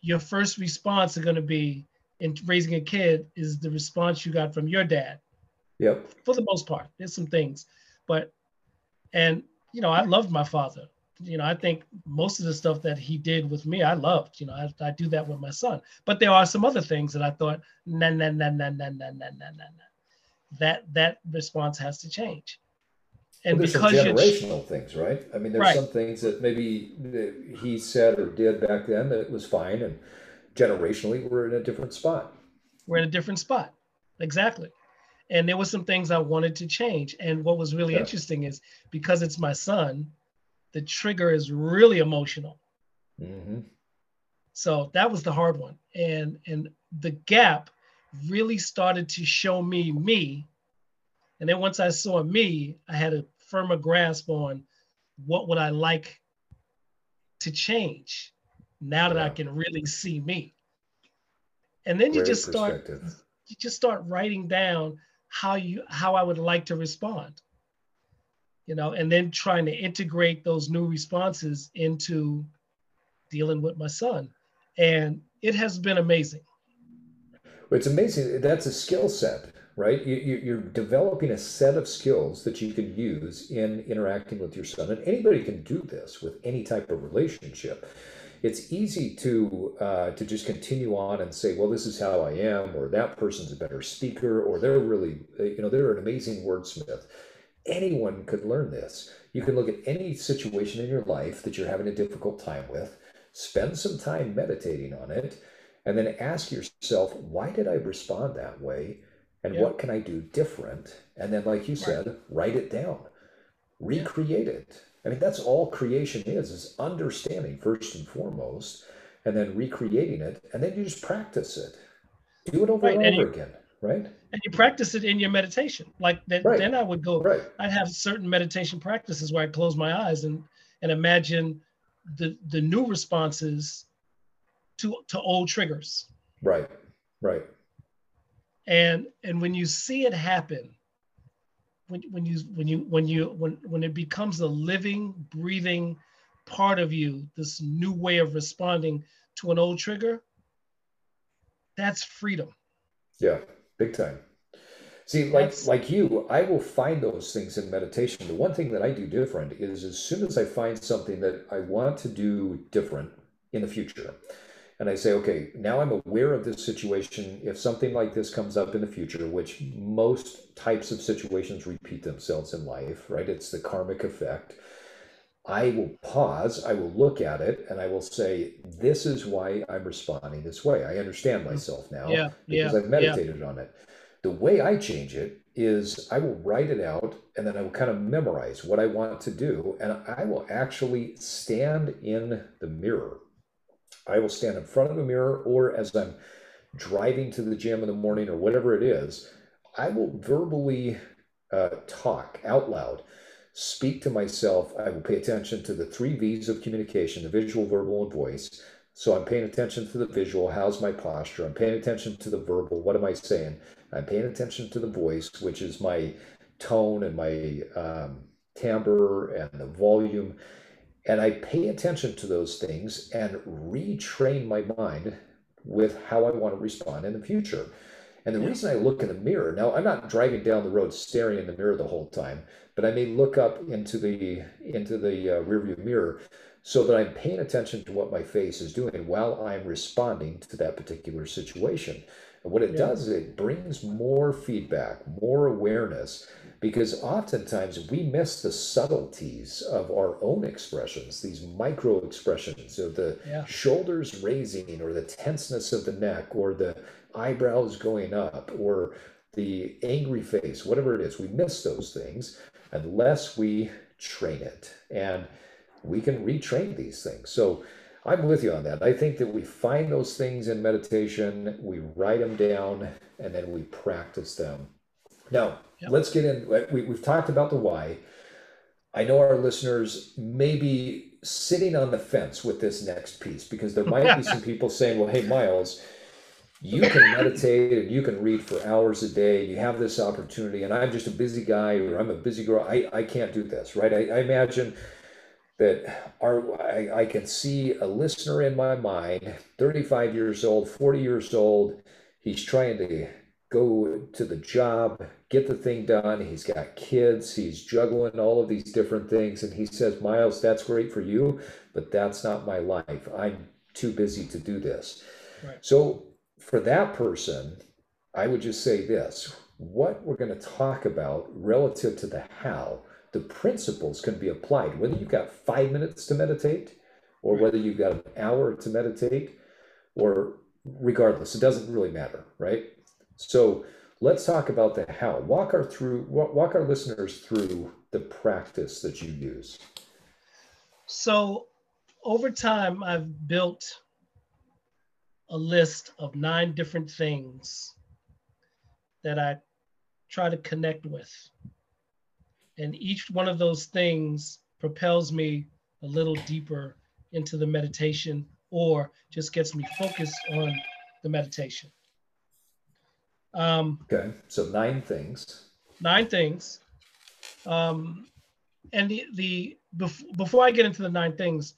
your first response are going to be in raising a kid is the response you got from your dad. Yep. For the most part, there's some things, but and you know, I loved my father. You know, I think most of the stuff that he did with me, I loved. You know, I, I do that with my son. But there are some other things that I thought, nah, nah, nah, nah, nah, nah, nah, nah, nah. That that response has to change and well, because some generational things, right? I mean, there's right. some things that maybe he said or did back then that it was fine, and generationally, we're in a different spot. We're in a different spot, exactly. And there were some things I wanted to change. And what was really yeah. interesting is because it's my son, the trigger is really emotional. Mm-hmm. So that was the hard one, and and the gap really started to show me me. And then once I saw me, I had a firmer grasp on what would I like to change now that yeah. I can really see me. And then Great you just start you just start writing down how you how I would like to respond. You know, and then trying to integrate those new responses into dealing with my son. And it has been amazing. It's amazing. That's a skill set, right? You, are developing a set of skills that you can use in interacting with your son. And anybody can do this with any type of relationship. It's easy to uh, to just continue on and say, well, this is how I am, or that person's a better speaker, or they're really, you know, they're an amazing wordsmith. Anyone could learn this. You can look at any situation in your life that you're having a difficult time with, spend some time meditating on it, and then ask yourself, why did I respond that way? And what can I do different? And then, like you said, right. write it down, recreate it. I mean, that's all creation is, is understanding first and foremost, and then recreating it. And then you just practice it. Do it over right. and, and over you, again, right? And you practice it in your meditation. Like that, right. then I would go, right. I'd have certain meditation practices where I close my eyes and, and imagine the, the new responses to to old triggers. Right. Right. And and when you see it happen, when when you when you when you when when it becomes a living, breathing part of you, this new way of responding to an old trigger, that's freedom. Yeah, big time. See, like That's, like you, I will find those things in meditation. The one thing that I do different is as soon as I find something that I want to do different in the future, and I say, okay, now I'm aware of this situation. If something like this comes up in the future, which most types of situations repeat themselves in life, right? It's the karmic effect. I will pause, I will look at it, and I will say, this is why I'm responding this way. I understand mm. myself now yeah, because yeah, I've meditated yeah. on it. The way I change it is I will write it out and then I will kind of memorize what I want to do. And I will actually stand in the mirror I will stand in front of a mirror or as I'm driving to the gym in the morning or whatever it is, I will verbally uh, talk out loud, speak to myself. I will pay attention to the three V's of communication the visual, verbal, and voice. So I'm paying attention to the visual. How's my posture? I'm paying attention to the verbal. What am I saying? I'm paying attention to the voice, which is my tone and my um, timbre and the volume. And I pay attention to those things and retrain my mind with how I want to respond in the future. And the yeah. reason I look in the mirror, now I'm not driving down the road staring in the mirror the whole time, but I may look up into the into the uh, rearview mirror so that I'm paying attention to what my face is doing while I'm responding to that particular situation. And what it yeah. does is it brings more feedback, more awareness, because oftentimes we miss the subtleties of our own expressions, these micro expressions of the yeah. shoulders raising or the tenseness of the neck or the eyebrows going up or the angry face, whatever it is. We miss those things unless we train it. And we can retrain these things. So I'm with you on that. I think that we find those things in meditation, we write them down, and then we practice them now, let's get in. We, we've talked about the why. I know our listeners may be sitting on the fence with this next piece because there might be [laughs] some people saying, well, hey, Myles, you can meditate and you can read for hours a day. You have this opportunity, and I'm just a busy guy or I'm a busy girl. I, I can't do this, right? I, I imagine that our I, I can see a listener in my mind, 35 years old, 40 years old. He's trying to go to the job, get the thing done. He's got kids, he's juggling all of these different things. And he says, Myles, that's great for you, but that's not my life. I'm too busy to do this. Right. So, for that person, I would just say this what we're going to talk about relative to the how, the principles can be applied, whether you've got five minutes to meditate or whether you've got an hour to meditate or regardless, it doesn't really matter, right? So let's talk about the how. Walk our through walk our listeners through the practice that you use. So over time, I've built a list of nine different things that I try to connect with. And each one of those things propels me a little deeper into the meditation or just gets me focused on the meditation. Um, Okay, so nine things. nine things. Um, and the the bef- before I get into the nine things,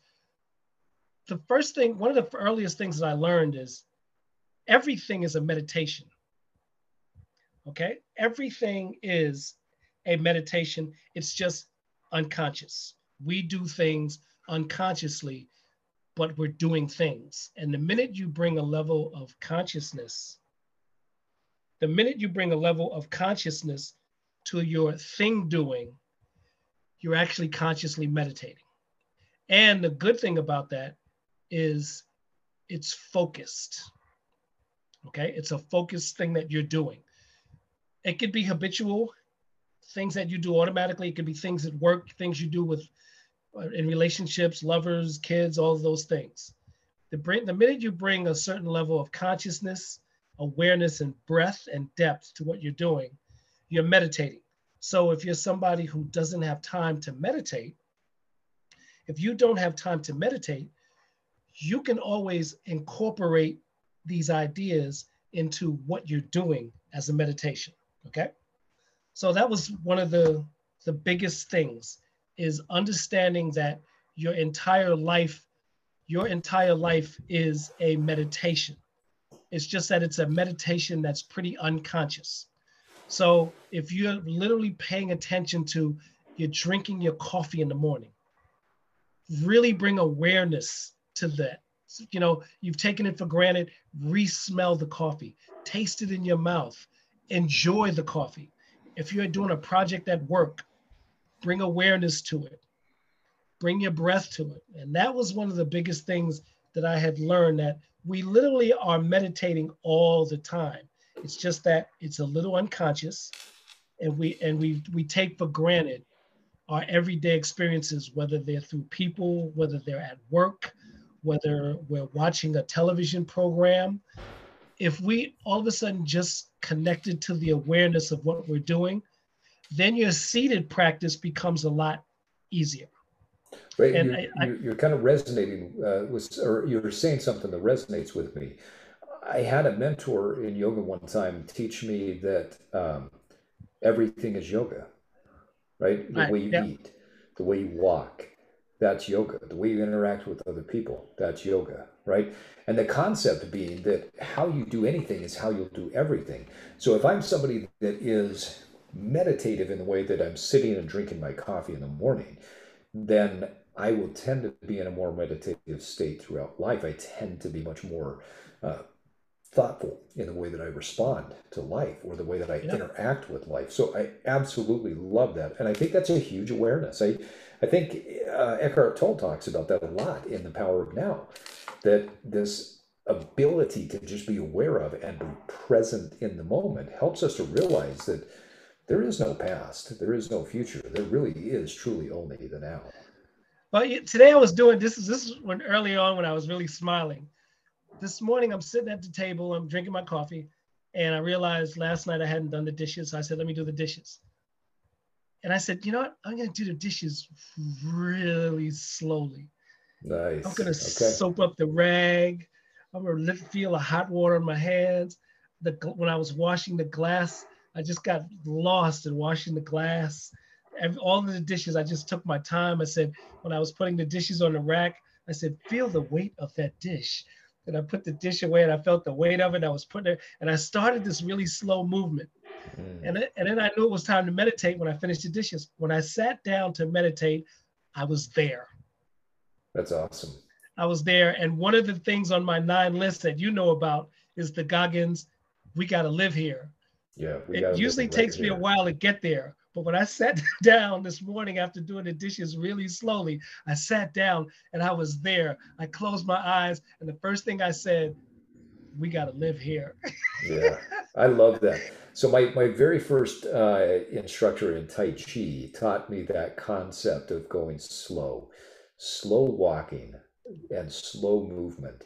the first thing, one of the earliest things that I learned is everything is a meditation. Okay, everything is a meditation. It's just unconscious. We do things unconsciously, but we're doing things. And the minute you bring a level of consciousness, the minute you bring a level of consciousness to your thing doing, you're actually consciously meditating. And the good thing about that is it's focused. Okay, it's a focused thing that you're doing. It could be habitual, things that you do automatically. It could be things at work, things you do with uh, in relationships, lovers, kids, all those things. The, the minute you bring a certain level of consciousness, awareness, and breadth and depth to what you're doing, you're meditating. So if you're somebody who doesn't have time to meditate, if you don't have time to meditate, you can always incorporate these ideas into what you're doing as a meditation. Okay. So that was one of the, the biggest things is understanding that your entire life, your entire life is a meditation. It's just that it's a meditation that's pretty unconscious. So if you're literally paying attention to you're drinking your coffee in the morning, really bring awareness to that. You know, you've taken it for granted, re-smell the coffee, taste it in your mouth, enjoy the coffee. If you're doing a project at work, bring awareness to it, bring your breath to it. And that was one of the biggest things that I had learned that we literally are meditating all the time. It's just that it's a little unconscious and we and we we take for granted our everyday experiences, whether they're through people, whether they're at work, whether we're watching a television program. If we all of a sudden just connected to the awareness of what we're doing, then your seated practice becomes a lot easier. Right, and you're, I, I, you're, kind of resonating uh, with, or you're saying something that resonates with me. I had a mentor in yoga one time teach me that um, everything is yoga, right? The way you yeah. eat, the way you walk, that's yoga. The way you interact with other people, that's yoga, right? And the concept being that how you do anything is how you'll do everything. So if I'm somebody that is meditative in the way that I'm sitting and drinking my coffee in the morning, then I will tend to be in a more meditative state throughout life. I tend to be much more uh, thoughtful in the way that I respond to life or the way that I yeah. interact with life. So I absolutely love that. And I think that's a huge awareness. I, I think uh, Eckhart Tolle talks about that a lot in The Power of Now, that this ability to just be aware of and be present in the moment helps us to realize that there is no past, there is no future. There really is truly only the now. Well, today I was doing this. Is this is when early on when I was really smiling. This morning I'm sitting at the table, I'm drinking my coffee, and I realized last night I hadn't done the dishes. So I said, let me do the dishes. And I said, you know what? I'm gonna do the dishes really slowly. Nice. I'm gonna okay. soap up the rag. I'm gonna feel the hot water on my hands. The when I was washing the glass, I just got lost in washing the glass. Every, all of the dishes, I just took my time. I said, when I was putting the dishes on the rack, I said, feel the weight of that dish. And I put the dish away and I felt the weight of it. I was putting it, and I started this really slow movement. Mm. And, it, and then I knew it was time to meditate when I finished the dishes. When I sat down to meditate, I was there. That's awesome. I was there. And one of the things on my nine list that you know about is the Goggins, we got to live here. Yeah. It usually takes me a while to get there. But when I sat [laughs] down this morning after doing the dishes really slowly, I sat down and I was there. I closed my eyes, and the first thing I said, we got to live here. yeah, I love that. So my, my very first uh, instructor in Tai Chi taught me that concept of going slow, slow walking and slow movement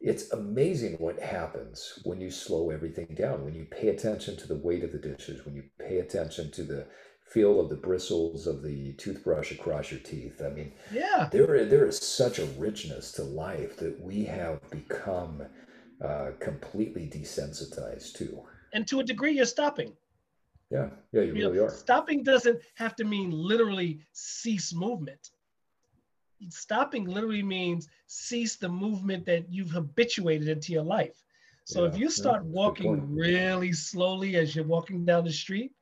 it's amazing what happens when you slow everything down, when you pay attention to the weight of the dishes, when you pay attention to the feel of the bristles of the toothbrush across your teeth. I mean, yeah, there there is such a richness to life that we have become uh, completely desensitized to. and to a degree, you're stopping. Yeah, yeah, you, you really know, are. Stopping doesn't have to mean literally cease movement. Stopping literally means cease the movement that you've habituated into your life. So yeah, if you start yeah, walking really slowly as you're walking down the street,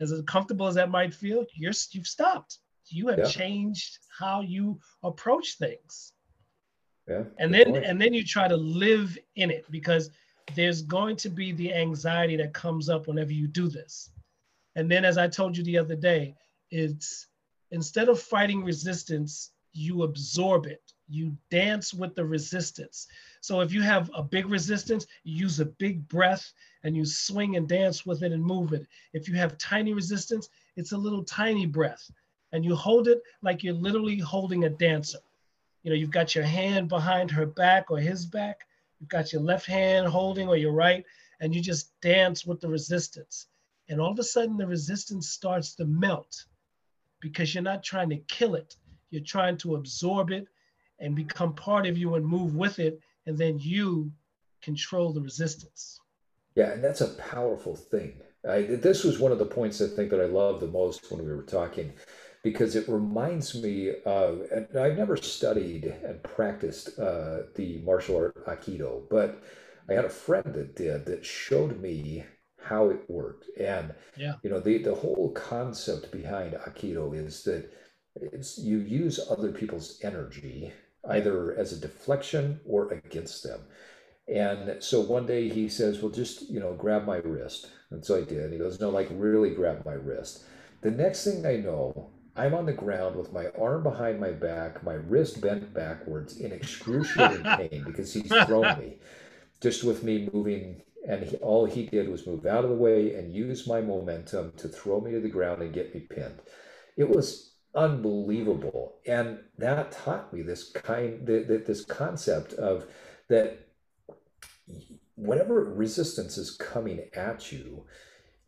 as comfortable as that might feel, you're you've stopped. You have yeah. changed how you approach things. Yeah. And then point. and then you try to live in it because there's going to be the anxiety that comes up whenever you do this. And then as I told you the other day, it's instead of fighting resistance, you absorb it. You dance with the resistance. So if you have a big resistance, you use a big breath and you swing and dance with it and move it. If you have tiny resistance, it's a little tiny breath and you hold it like you're literally holding a dancer. You know, you've got your hand behind her back or his back, you've got your left hand holding or your right, and you just dance with the resistance. And all of a sudden, the resistance starts to melt because you're not trying to kill it, you're trying to absorb it and become part of you and move with it and then you control the resistance. Yeah, and that's a powerful thing. I, this was one of the points I think that I love the most when we were talking, because it reminds me of, and I've never studied and practiced uh, the martial art Aikido, but I had a friend that did that showed me how it worked. And, yeah. you know, the, the whole concept behind Aikido is that it's, you use other people's energy either as a deflection or against them. And so one day he says, Well, just, you know, grab my wrist. And so I did. He goes, No, like really grab my wrist. The next thing I know, I'm on the ground with my arm behind my back, my wrist bent backwards in excruciating [laughs] pain because he's thrown me just with me moving. And he, all he did was move out of the way and use my momentum to throw me to the ground and get me pinned. It was unbelievable. And that taught me this kind, this concept of that whatever resistance is coming at you,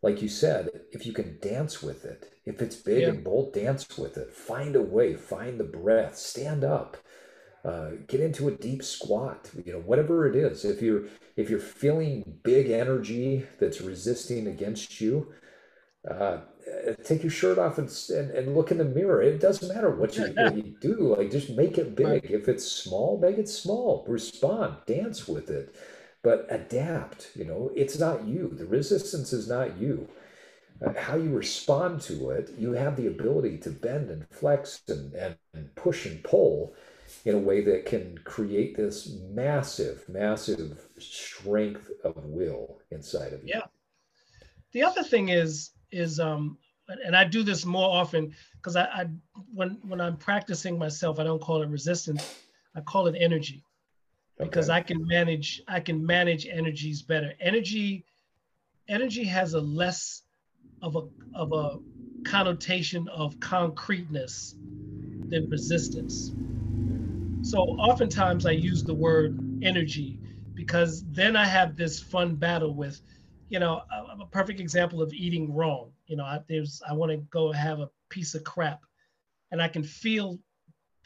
like you said, if you can dance with it, if it's big yeah. and bold, dance with it. Find a way, find the breath, stand up, uh, get into a deep squat. You know, whatever it is. If you're if you're feeling big energy that's resisting against you, uh, take your shirt off and, and, and look in the mirror. It doesn't matter what you, what you do. Like just make it [laughs] big. If it's small, make it small. Respond, dance with it, but adapt. You know, it's not you. The resistance is not you. Uh, how you respond to it, you have the ability to bend and flex and, and, and push and pull in a way that can create this massive, massive strength of will inside of you. Yeah. The other thing is is um and I do this more often because I, I when when I'm practicing myself, I don't call it resistance, I call it energy. Because okay. I can manage I can manage energies better. Energy energy has a less of a of a connotation of concreteness than resistance. So oftentimes I use the word energy because then I have this fun battle with you know, a, a perfect example of eating wrong. You know, I, there's I want to go have a piece of crap, and I can feel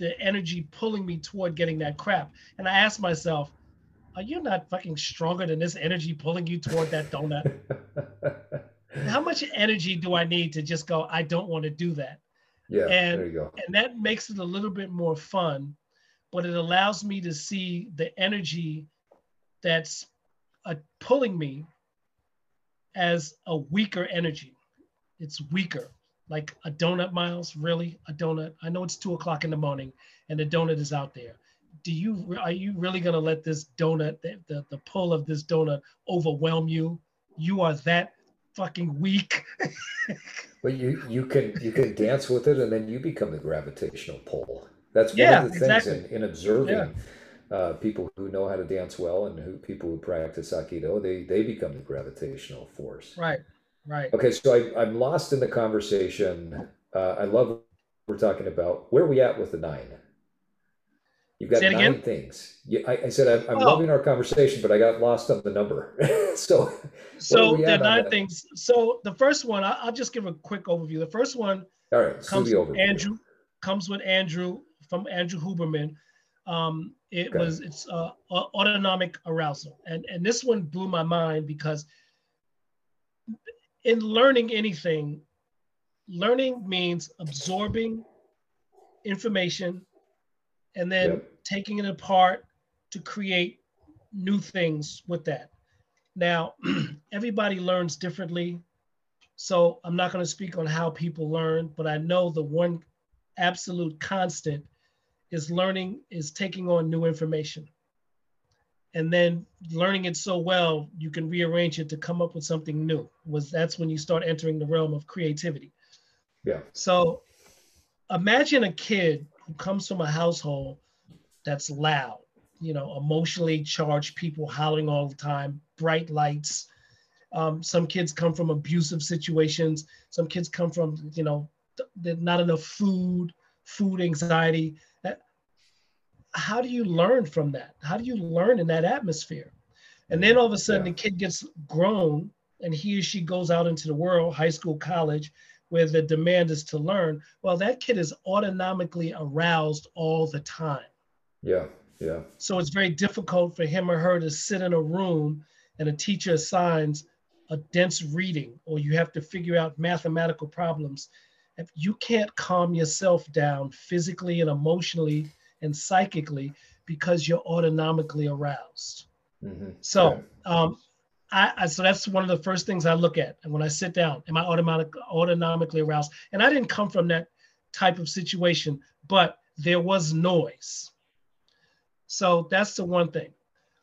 the energy pulling me toward getting that crap. And I ask myself, are you not fucking stronger than this energy pulling you toward that donut? [laughs] How much energy do I need to just go, I don't want to do that? Yeah, and, there you go. And that makes it a little bit more fun, but it allows me to see the energy that's uh, pulling me as a weaker energy. It's weaker, like a donut, Myles. Really, a donut? I know it's two o'clock in the morning, and the donut is out there. Do you are you really gonna let this donut, the, the, the pull of this donut, overwhelm you? You are that fucking weak. [laughs] but you you can you can dance with it, and then you become the gravitational pull. That's one yeah, of the things exactly. in, in observing. Yeah uh, people who know how to dance well and who people who practice aikido they they become the gravitational force right right. Okay so I, i'm lost in the conversation. Uh, i love we're talking about. Where are we at with the nine? You've got nine again? things. Yeah, I, I, said i'm, I'm oh. loving our conversation but i got lost on the number. [laughs] So so the nine things so the first one I, will just give a quick overview. The first one all right comes with andrew comes with andrew from andrew huberman. Um, it okay. was it's uh, autonomic arousal, and and this one blew my mind because in learning anything, learning means absorbing information and then Yep. taking it apart to create new things with that. Now, [clears throat] everybody learns differently. So I'm not going to speak on how people learn, but I know the one absolute constant is learning is taking on new information. And then learning it so well, you can rearrange it to come up with something new. Was that's when you start entering the realm of creativity. Yeah. So imagine a kid who comes from a household that's loud, you know, emotionally charged people hollering all the time, bright lights. Um, some kids come from abusive situations. Some kids come from, you know, th- not enough food, food anxiety. That, how do you learn from that? How do you learn in that atmosphere? And then all of a sudden, Yeah. the kid gets grown and he or she goes out into the world, high school, college, where the demand is to learn. Well, that kid is autonomically aroused all the time. Yeah. Yeah. So it's very difficult for him or her to sit in a room and a teacher assigns a dense reading, or you have to figure out mathematical problems. If you can't calm yourself down physically and emotionally and psychically because you're autonomically aroused. Mhm. So, um, I, I so that's one of the first things I look at and when I sit down. Am I automatic autonomically aroused? And I didn't come from that type of situation, but there was noise. So that's the one thing.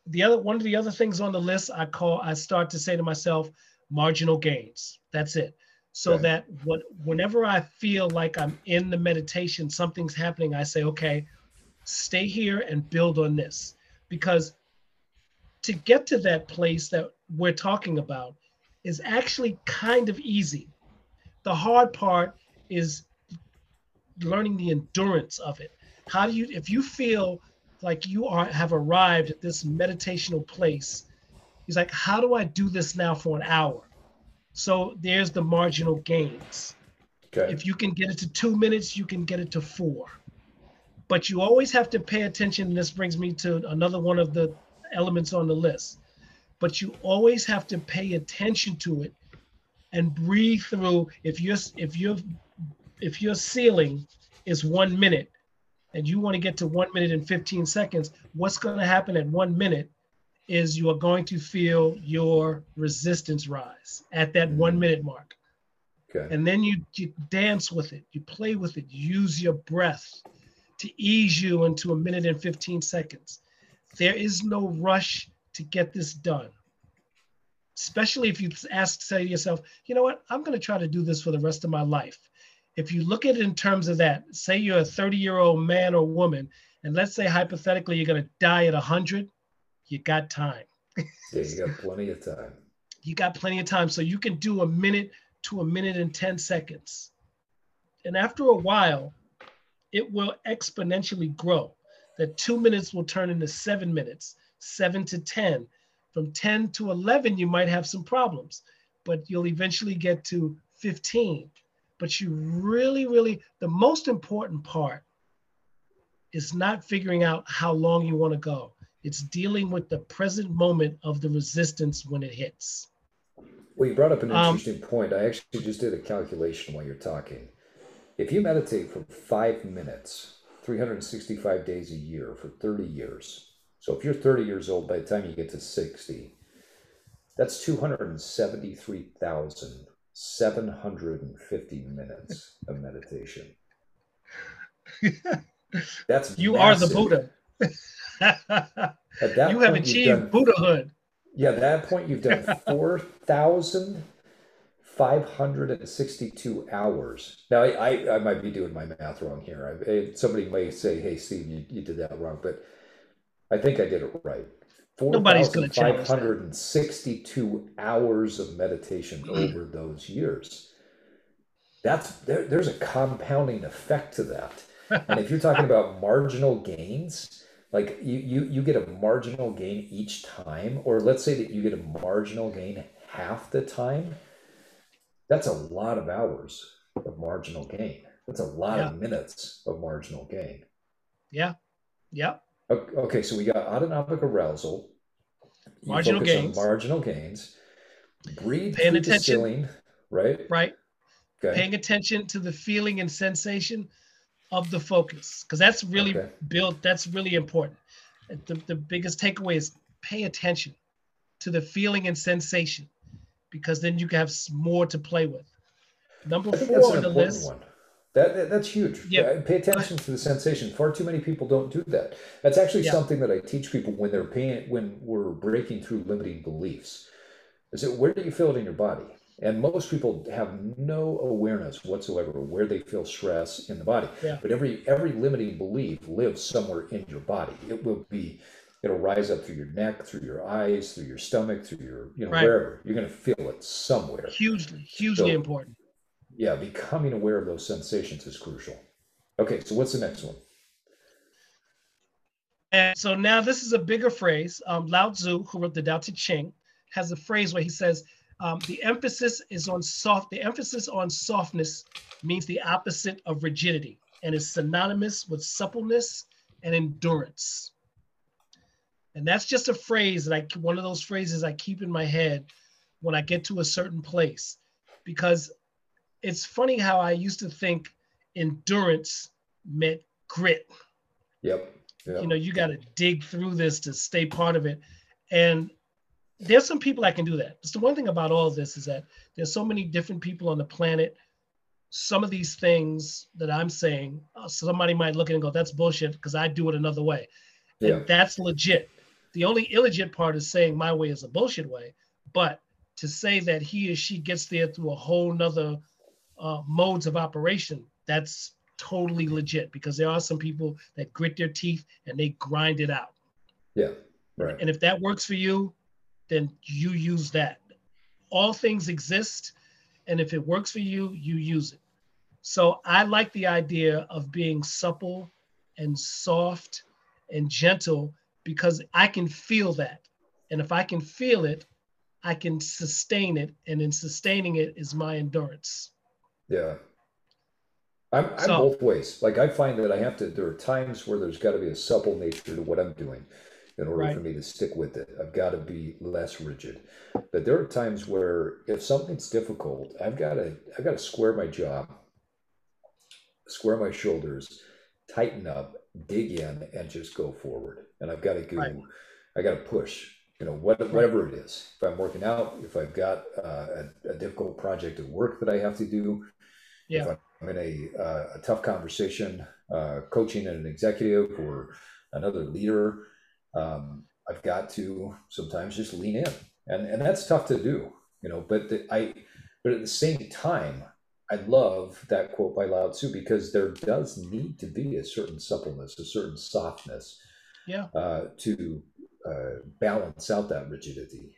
The other one of the other things on the list I call I start to say to myself marginal gains. That's it. So Okay. that what whenever I feel like I'm in the meditation, something's happening, I say, okay, stay here and build on this. Because to get to that place that we're talking about is actually kind of easy. The hard part is learning the endurance of it. How do you, if you feel like you are have arrived at this meditational place, he's like, how do I do this now for an hour? So there's the marginal gains. Okay. If you can get it to two minutes, you can get it to four. But you always have to pay attention. And this brings me to another one of the elements on the list. But you always have to pay attention to it and breathe through. If you're if you're if your ceiling is one minute and you want to get to one minute and 15 seconds, what's going to happen at one minute is you are going to feel your resistance rise at that one mm. minute mark Okay. and then you, you dance with it you play with it use your breath to ease you into a minute and 15 seconds. There is no rush to get this done. Especially if you ask say to yourself you know what? I'm going to try to do this for the rest of my life. If you look at it in terms of that say you're a 30 year old man or woman and let's say hypothetically you're going to die at 100 you got time. Yeah, you got plenty of time. you got plenty of time so you can do a minute to a minute and 10 seconds. And after a while it will exponentially grow. That two minutes will turn into seven minutes seven to 10 from 10 to 11 you might have some problems but you'll eventually get to 15 but you really really the most important part is not figuring out how long you want to go. It's dealing with the present moment of the resistance when it hits. Well, you brought up an Um, interesting point. I actually just did a calculation while you're talking. If you meditate for five minutes, 365 days a year for 30 years, so if you're 30 years old, by the time you get to 60, that's 273,750 minutes of meditation. [laughs] That's you are the. Buddha. At that you have achieved done Buddhahood. Yeah, at that point you've done [laughs] four thousand five hundred and sixty-two hours. Now I, I, I might be doing my math wrong here. I, somebody may say, "Hey, Steve, you, you did that wrong," but I think I did it right. Four Nobody's gonna challenge five that. hundred and sixty-two hours of meditation [clears throat] over those years. That's there, there's a compounding effect to that. [laughs] And if you're talking about marginal gains, like you, you you get a marginal gain each time, or let's say that you get a marginal gain half the time, that's a lot of hours of marginal gain. That's a lot of minutes of marginal gain. Yeah. Yeah. Okay, so we got autonomic arousal. You Marginal focus on gains. marginal gains. Breathe Paying attention. ceiling. right? Right. Okay. Paying attention to the feeling and sensation of the focus, because that's really Okay. built. That's really important. The, the biggest takeaway is pay attention to the feeling and sensation, because then you can have more to play with. Number four on the list. one. That, that- that's huge. Yeah. Uh, Pay attention to the sensation. Far too many people don't do that. That's actually Yeah. something that I teach people when they're paying when we're breaking through limiting beliefs. Is it where do you feel it in your body? And most people have no awareness whatsoever of where they feel stress in the body. Yeah. But every every limiting belief lives somewhere in your body. It will be it'll rise up through your neck, through your eyes, through your stomach, through your you know Right. wherever. You're gonna feel it somewhere Hugely, hugely So- important. yeah, becoming aware of those sensations is crucial. Okay, so what's the next one? And so now this is a bigger phrase. Um, Lao Tzu, who wrote the Tao Te Ching, has a phrase where he says, um, "The emphasis is on soft. The emphasis on softness means the opposite of rigidity, and is synonymous with suppleness and endurance." And that's just a phrase that I one of those phrases I keep in my head when I get to a certain place, because it's funny how I used to think endurance meant grit Yep. Yep. you know you got to dig through this to stay part of it and there's some people that can do that it's the one thing about all of this is that there's so many different people on the planet some of these things that i'm saying uh, somebody might look at it and go that's bullshit because i do it another way and Yeah. that's legit the only illegit part is saying my way is a bullshit way but to say that he or she gets there through a whole nother uh, modes of operation that's totally legit because there are some people that grit their teeth and they grind it out yeah. Right. and if that works for you then you use that all things exist and if it works for you you use it so i like the idea of being supple and soft and gentle because i can feel that and if i can feel it i can sustain it and in sustaining it is my endurance Yeah. I'm, I'm So- both ways. Like I find that I have to. There are times where there's got to be a supple nature to what I'm doing, in order Right. for me to stick with it. I've got to be less rigid. But there are times where if something's difficult, I've got to. I've got to square my jaw, square my shoulders, tighten up, dig in, and just go forward. And I've got to go. Right. I got to push. You know, what, whatever it is. If I'm working out, if I've got uh, a, a difficult project at work that I have to do, yeah if I'm in a, uh, a tough conversation, uh, coaching an executive or another leader, um, I've got to sometimes just lean in, and and that's tough to do, you know. But the, I, but at the same time, I love that quote by Lao Tzu because there does need to be a certain suppleness, a certain softness, Yeah. uh, to uh, balance out that rigidity.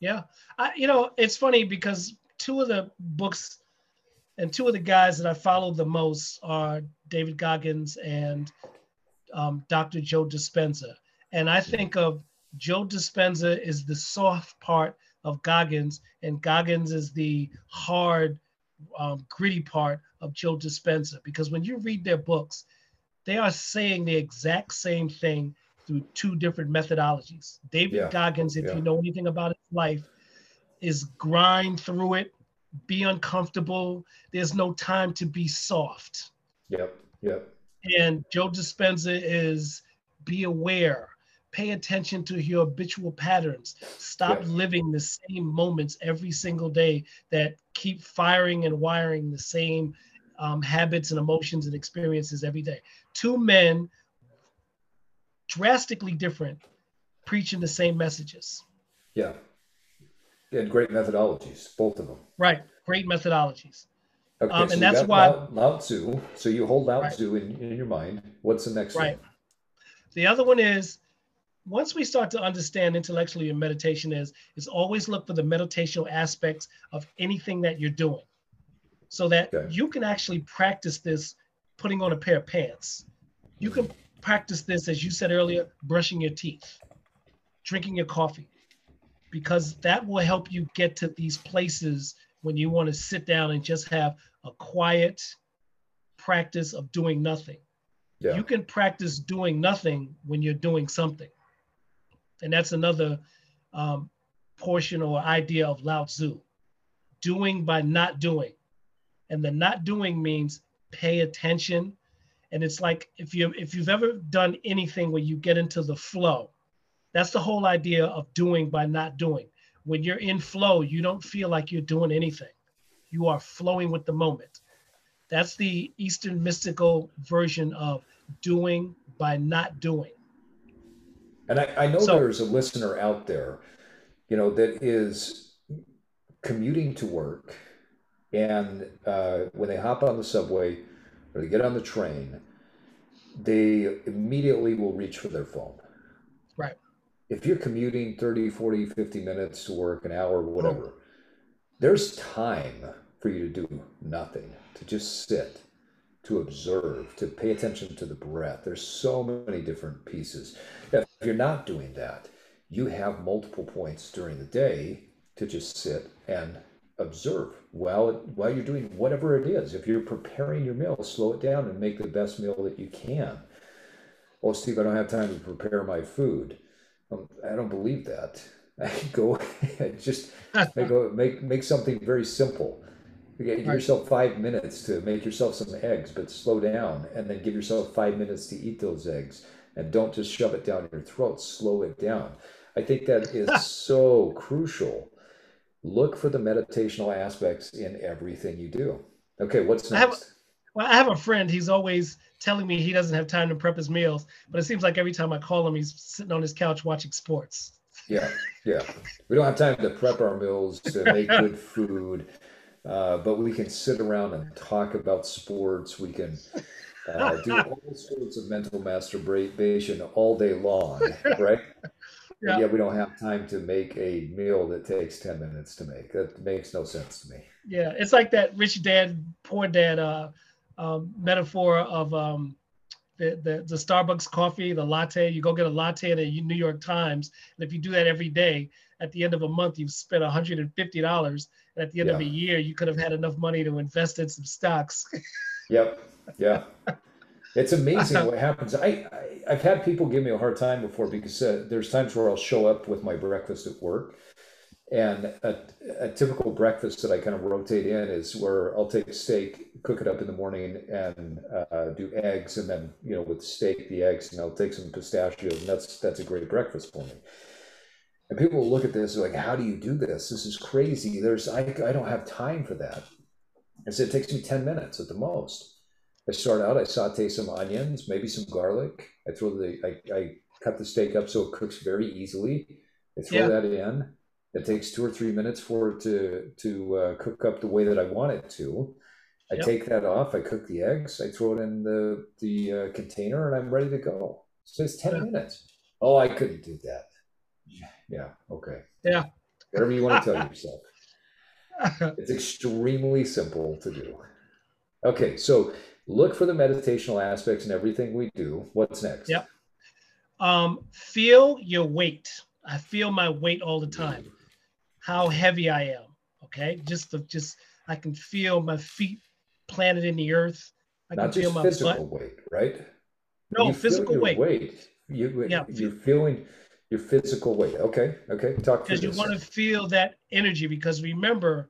Yeah, I, you know, it's funny because two of the books and two of the guys that I follow the most are David Goggins and um, Dr. Joe Dispenza. And I think of Joe Dispenza is the soft part of Goggins, and Goggins is the hard, um, gritty part of Joe Dispenza. Because when you read their books, they are saying the exact same thing through two different methodologies. David Yeah, Goggins, if yeah. you know anything about his life, is grind through it, be uncomfortable. There's no time to be soft. Yep, yep, And Joe Dispenza is be aware, pay attention to your habitual patterns, stop living the same moments every single day that keep firing and wiring the same um, habits and emotions and experiences every day. Two men, drastically different, preaching the same messages. yeah. And great methodologies, both of them. Right. Great methodologies. Okay, Um, so and you that's why- Lao, Lao Tzu. So you hold Lao Right. Tzu in, in your mind. What's the next Right. one? The other one is once we start to understand intellectually what meditation is, is always look for the meditational aspects of anything that you're doing. So that Okay. you can actually practice this putting on a pair of pants. You can practice this, as you said earlier, brushing your teeth, drinking your coffee, because that will help you get to these places when you want to sit down and just have a quiet practice of doing nothing Yeah. you can practice doing nothing when you're doing something. And that's another um, portion or idea of Lao Tzu. doing by not doing. And the not doing means pay attention. And it's like if you if you've ever done anything where you get into the flow, that's the whole idea of doing by not doing. When you're in flow, you don't feel like you're doing anything. You are flowing with the moment. That's the Eastern mystical version of doing by not doing. And I, I know so, there's a listener out there, you know, that is commuting to work, and uh, when they hop on the subway or they get on the train, they immediately will reach for their phone. Right. If you're commuting 30, 40, 50 minutes to work, an hour, oh. whatever, oh. there's time for you to do nothing, to just sit, to observe, to pay attention to the breath. There's so many different pieces. If you're not doing that, you have multiple points during the day to just sit and observe while while you're doing whatever it is. If you're preparing your meal, slow it down and make the best meal that you can. Oh, Steve, I don't have time to prepare my food. Um, I don't believe that. [laughs] I go [laughs] just make, [laughs] make make something very simple. Give yourself five minutes to make yourself some eggs, but slow down and then give yourself five minutes to eat those eggs. And don't just shove it down your throat, slow it down. I think that is so crucial. Look for the meditational aspects in everything you do. Okay, what's next? I have, well, I have a friend. He's always telling me he doesn't have time to prep his meals, but it seems like every time I call him, he's sitting on his couch watching sports. Yeah, yeah. We don't have time to prep our meals to make [laughs] good food uh, but we can sit around and talk about sports. We can uh, do [laughs] all sorts of mental masturbation all day long, right? [laughs] Yeah. Yet we don't have time to make a meal that takes 10 minutes to make. That makes no sense to me. Yeah, it's like that rich dad, poor dad uh, um, metaphor of um, the, the, the Starbucks coffee, the latte. You go get a latte at a New York Times, and if you do that every day, at the end of a month, you've spent $150. And at the end yeah. of a year, you could have had enough money to invest in some stocks. [laughs] yep. Yeah. It's amazing [laughs] what happens. I, I have had people give me a hard time before because uh, there's times where I'll show up with my breakfast at work, and a, a typical breakfast that I kind of rotate in is where I'll take steak, cook it up in the morning, and uh, do eggs, and then you know with steak the eggs, and I'll take some pistachios, and that's that's a great breakfast for me. And people will look at this like, how do you do this? This is crazy. There's I, I don't have time for that. I said it takes me 10 minutes at the most. I start out, I saute some onions, maybe some garlic. I throw the I, I cut the steak up so it cooks very easily. I throw yeah. that in. It takes two or three minutes for it to to uh, cook up the way that I want it to. I yep. take that off. I cook the eggs. I throw it in the the uh, container, and I'm ready to go. So it's ten yeah. minutes. Oh, I couldn't do that. Yeah. Okay. Yeah. Whatever you want to tell [laughs] yourself. it's extremely simple to do. Okay. So look for the meditational aspects in everything we do. What's next? Yep. Um, feel your weight. I feel my weight all the time. How heavy I am. Okay. Just the, just I can feel my feet planted in the earth. I Not can feel my physical butt. weight, right? No, you physical weight. weight. You, yeah. You're feeling your physical weight. Okay. Okay. Talk to you. because you want to feel that energy. Because remember,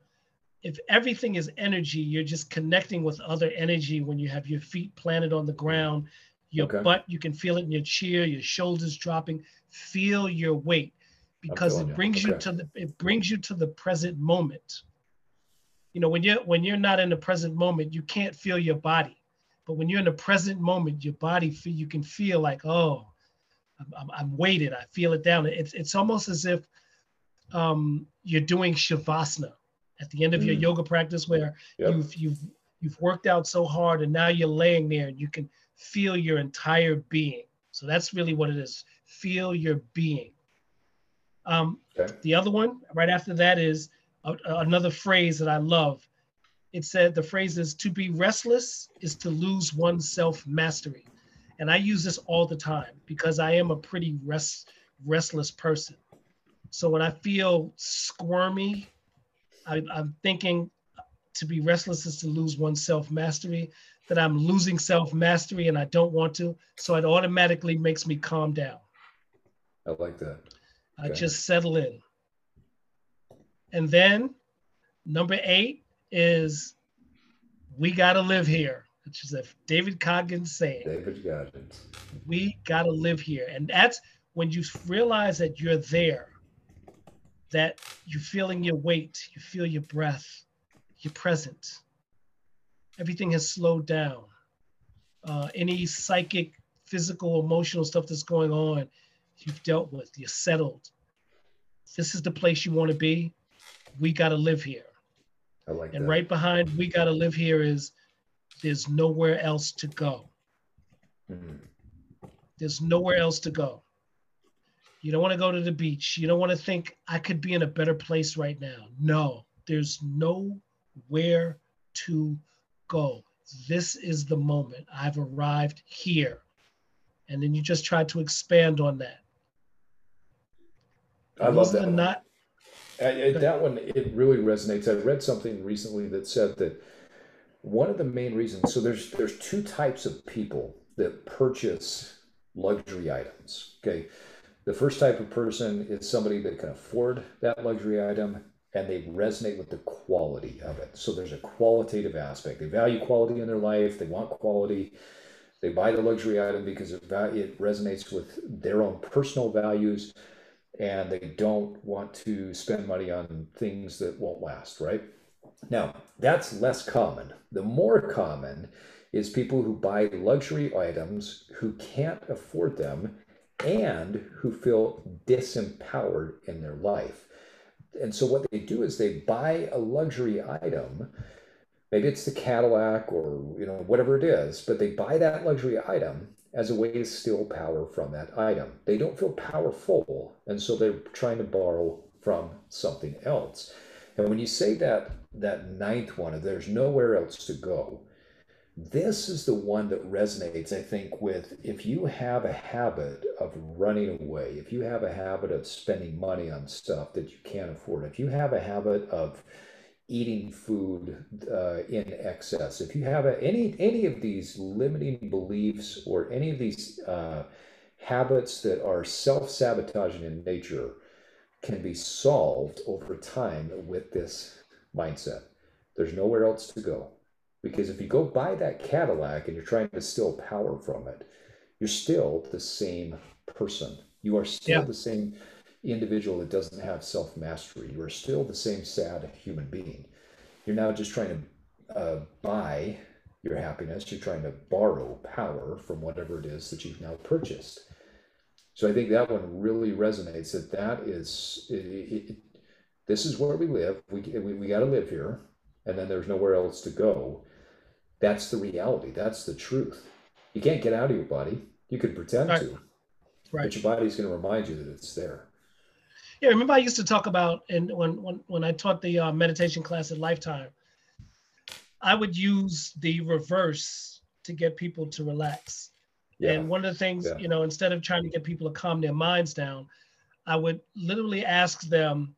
if everything is energy, you're just connecting with other energy when you have your feet planted on the ground, your okay. butt, you can feel it in your chair, your shoulders dropping. Feel your weight because it brings you, you to the it brings you to the present moment. You know, when you're when you're not in the present moment, you can't feel your body. But when you're in the present moment, your body feel you can feel like, oh, I'm, I'm weighted. I feel it down. It's it's almost as if um, you're doing shavasana at the end of mm. your yoga practice, where yep. you've you've you've worked out so hard, and now you're laying there, and you can feel your entire being. So that's really what it is. Feel your being. Um, okay. The other one right after that is a, another phrase that I love. It said the phrase is to be restless is to lose one's self mastery. And I use this all the time because I am a pretty rest, restless person. So when I feel squirmy, I, I'm thinking to be restless is to lose one's self mastery, that I'm losing self mastery and I don't want to. So it automatically makes me calm down. I like that. Okay. I just settle in. And then Number eight is we gotta live here, which is a David Goggins saying. David Goggins. We gotta live here. And that's when you realize that you're there, that you're feeling your weight, you feel your breath, you're present. Everything has slowed down. Uh, any psychic, physical, emotional stuff that's going on, you've dealt with, you're settled. This is the place you want to be. We got to live here. I like And that. right behind we got to live here is there's nowhere else to go. Mhm. There's nowhere else to go. You don't want to go to the beach. You don't want to think I could be in a better place right now. No, there's nowhere to go. This is the moment. I've arrived here. And then you just try to expand on that. I love that. Not, I, I- that one it really resonates. I read something recently that said that one of the main reasons. So there's there's two types of people that purchase luxury items. Okay, the first type of person is somebody that can afford that luxury item and they resonate with the quality of it. So there's a qualitative aspect. They value quality in their life. They want quality. They buy the luxury item because it, it resonates with their own personal values and they don't want to spend money on things that won't last, right? Now, that's less common. The more common is people who buy luxury items who can't afford them and who feel disempowered in their life. And so, what they do is they buy a luxury item. Maybe it's the Cadillac or you know whatever it is, but they buy that luxury item as a way to steal power from that item. They don't feel powerful, and so they're trying to borrow from something else. And when you say that that ninth one, there's nowhere else to go, this is the one that resonates, I think, with if you have a habit of running away, if you have a habit of spending money on stuff that you can't afford, if you have a habit of eating food uh, in excess, if you have a, any any of these limiting beliefs or any of these uh, habits that are self-sabotaging in nature, can be solved over time with this mindset. There's nowhere else to go. Because if you go buy that Cadillac and you're trying to steal power from it, you're still the same person. You are still Yeah. the same individual that doesn't have self mastery. You are still the same sad human being. You're now just trying to uh, buy your happiness. You're trying to borrow power from whatever it is that you've now purchased. So I think that one really resonates. That that is, it, it, this is where we live. We we, we got to live here, and then there's nowhere else to go. That's the reality. That's the truth. You can't get out of your body. You can pretend Right. to, right. but your body's going to remind you that it's there. Yeah, remember I used to talk about, and when when when I taught the uh, meditation class at Lifetime, I would use the reverse to get people to relax. Yeah. And one of the things, Yeah. you know, instead of trying to get people to calm their minds down, I would literally ask them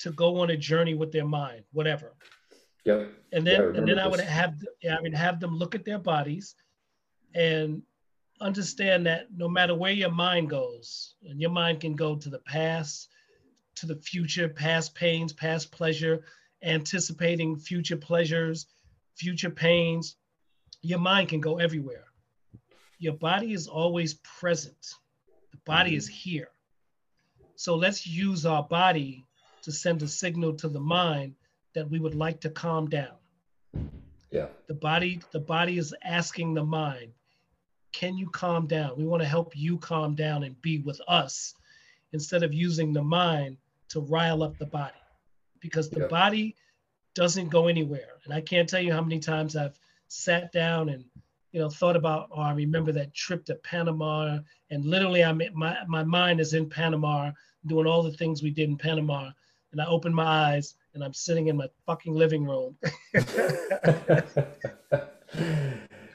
to go on a journey with their mind, whatever. Yep. And Yeah, I then and then I would this. have yeah, I mean have them look at their bodies and understand that no matter where your mind goes, and your mind can go to the past, to the future, past pains, past pleasure, anticipating future pleasures, future pains. Your mind can go everywhere. Your body is always present. The body is mm-hmm. here. So let's use our body to send a signal to the mind that we would like to calm down. Yeah. The body, the body is asking the mind, can you calm down? We want to help you calm down and be with us instead of using the mind to rile up the body because the Yeah. body doesn't go anywhere. And I can't tell you how many times I've sat down and you know thought about or I remember that trip to Panama and literally I'm my my mind is in Panama doing all the things we did in Panama and I open my eyes and I'm sitting in my fucking living room. [laughs] [laughs]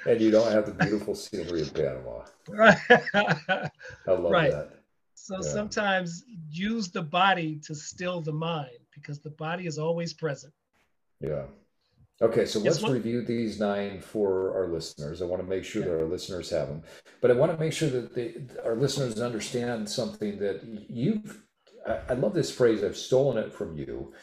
and you don't have the beautiful scenery of Panama. right. [laughs] I love Right. that. So Yeah. sometimes use the body to still the mind because the body is always present. Yeah. Okay, so let's what- review these nine for our listeners. I want to make sure Yeah. that our listeners have them, but I want to make sure that they, our listeners understand something that you've. I, I love this phrase. I've stolen it from you.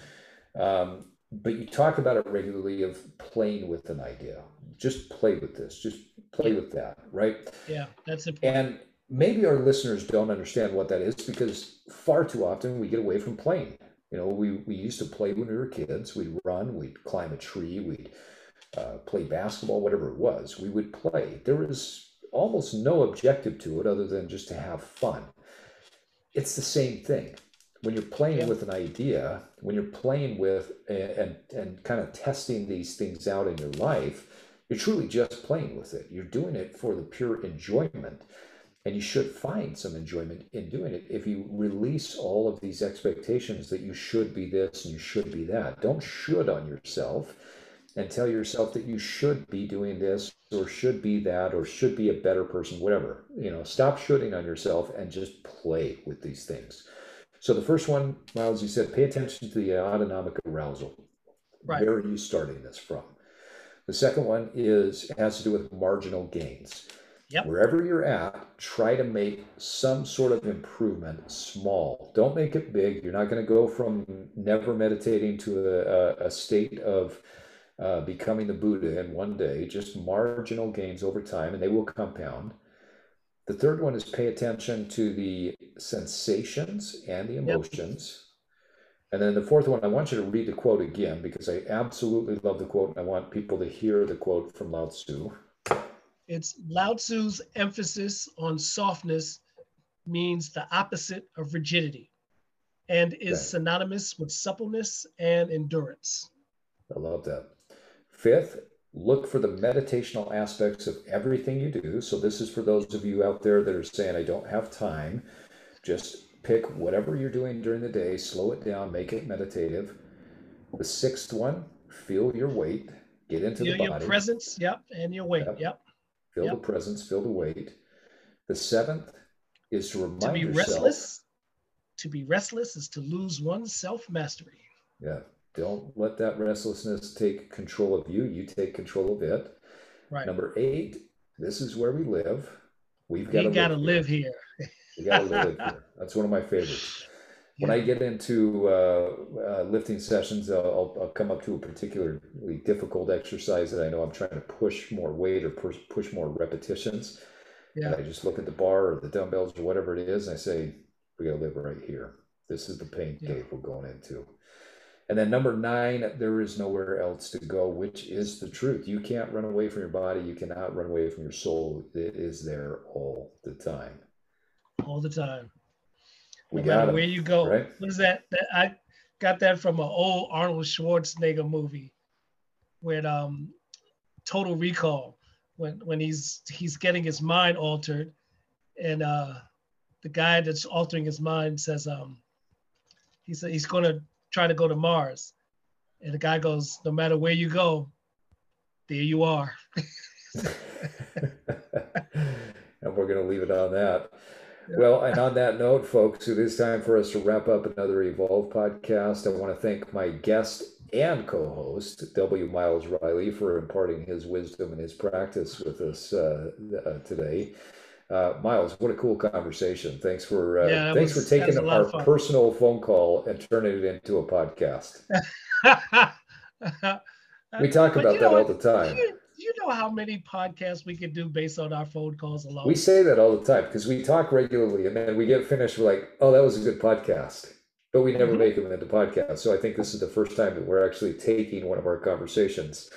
Um, but you talk about it regularly of playing with an idea. Just play with this. Just play with that, right? Yeah, that's important. And maybe our listeners don't understand what that is because far too often we get away from playing. You know, we, we used to play when we were kids. We'd run, we'd climb a tree, we'd uh, play basketball, whatever it was. We would play. There was almost no objective to it other than just to have fun. It's the same thing. When you're playing yeah. with an idea, when you're playing with and, and kind of testing these things out in your life, you're truly just playing with it. You're doing it for the pure enjoyment. And you should find some enjoyment in doing it if you release all of these expectations that you should be this and you should be that. Don't should on yourself and tell yourself that you should be doing this or should be that or should be a better person, whatever. You know, stop shooting on yourself and just play with these things. So the first one, Myles, you said pay attention to the autonomic arousal. Right. Where are you starting this from? The second one is has to do with marginal gains. Yep. Wherever you're at, try to make some sort of improvement small. Don't make it big. You're not going to go from never meditating to a, a state of uh, becoming the Buddha in one day. Just marginal gains over time, and they will compound. The third one is pay attention to the sensations and the emotions. Yep. And then the fourth one, I want you to read the quote again because I absolutely love the quote, and I want people to hear the quote from Lao Tzu. It's Lao Tzu's emphasis on softness means the opposite of rigidity and is okay. synonymous with suppleness and endurance. I love that. Fifth, look for the meditational aspects of everything you do. So, this is for those of you out there that are saying, I don't have time. Just pick whatever you're doing during the day, slow it down, make it meditative. The sixth one, feel your weight, get into feel the body. Your presence, yep, and your weight, yep. yep. Feel yep. the presence, feel the weight. The seventh is to remind to be yourself. Restless, to be restless is to lose one's self mastery. Yeah. Don't let that restlessness take control of you. You take control of it. Right. Number eight, this is where we live. We've got to live, here. we got to live here. That's one of my favorites. [laughs] When I get into uh, uh, lifting sessions, I'll, I'll, come up to a particularly difficult exercise that I know I'm trying to push more weight or push, push more repetitions. Yeah. And I just look at the bar or the dumbbells or whatever it is, and I say, we got to live right here. This is the pain yeah. cave we're going into. And then number nine, there is nowhere else to go, which is the truth. You can't run away from your body. You cannot run away from your soul. It is there all the time. All the time We no matter where you go. Right? What is that? that? I got that from an old Arnold Schwarzenegger movie with um, Total Recall when when he's he's getting his mind altered, and uh, the guy that's altering his mind says um, he said he's going to try to go to Mars, and the guy goes, no matter where you go, there you are. [laughs] [laughs] and we're going to leave it on that. Well, and on that note, folks, it is time for us to wrap up another Evolve podcast. I want to thank my guest and co-host W. Myles Reilly for imparting his wisdom and his practice with us uh, uh, today. Uh, Myles, what a cool conversation! Thanks for uh, yeah, thanks was, for taking our personal phone call and turning it into a podcast. [laughs] we talk about that all the time you know how many podcasts we can do based on our phone calls alone? We say that all the time because we talk regularly and then we get finished. We're like, oh, that was a good podcast. But we never mm-hmm. make them into podcasts. So I think this is the first time that we're actually taking one of our conversations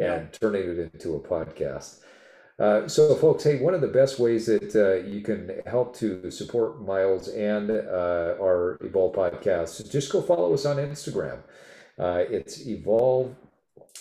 and turning it into a podcast. Uh, so, folks, hey, one of the best ways that uh, you can help to support Myles and uh, our Evolve podcast is just go follow us on Instagram. Uh, it's Evolve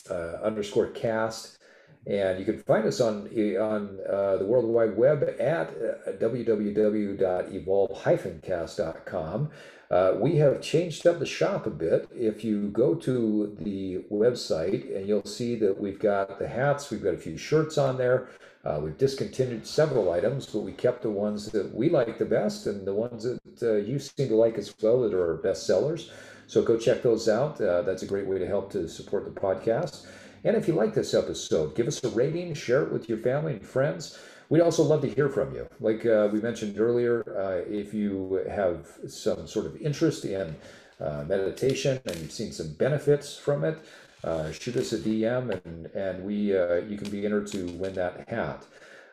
uh, underscore cast. And you can find us on, on the World Wide Web at www.evolve-cast.com. Uh, we have changed up the shop a bit. If you go to the website, and you'll see that we've got the hats, we've got a few shirts on there. Uh, we've discontinued several items, but we kept the ones that we like the best and the ones that uh, you seem to like as well that are our best sellers. So go check those out. Uh, that's a great way to help to support the podcast. And if you like this episode, give us a rating, share it with your family and friends. We'd also love to hear from you. Like uh, we mentioned earlier, uh, if you have some sort of interest in uh, meditation and you've seen some benefits from it, uh, shoot us a DM and, and we uh, you can be entered to win that hat.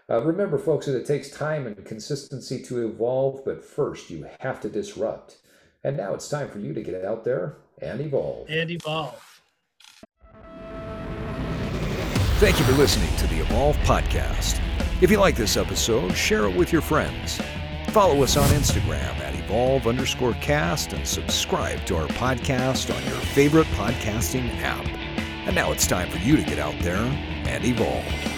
Uh, remember, folks, that it takes time and consistency to evolve, but first you have to disrupt. And now it's time for you to get out there and evolve. And evolve. Thank you for listening to the Evolve Podcast. If you like this episode, share it with your friends. Follow us on Instagram at evolve underscore cast and subscribe to our podcast on your favorite podcasting app. And now it's time for you to get out there and evolve.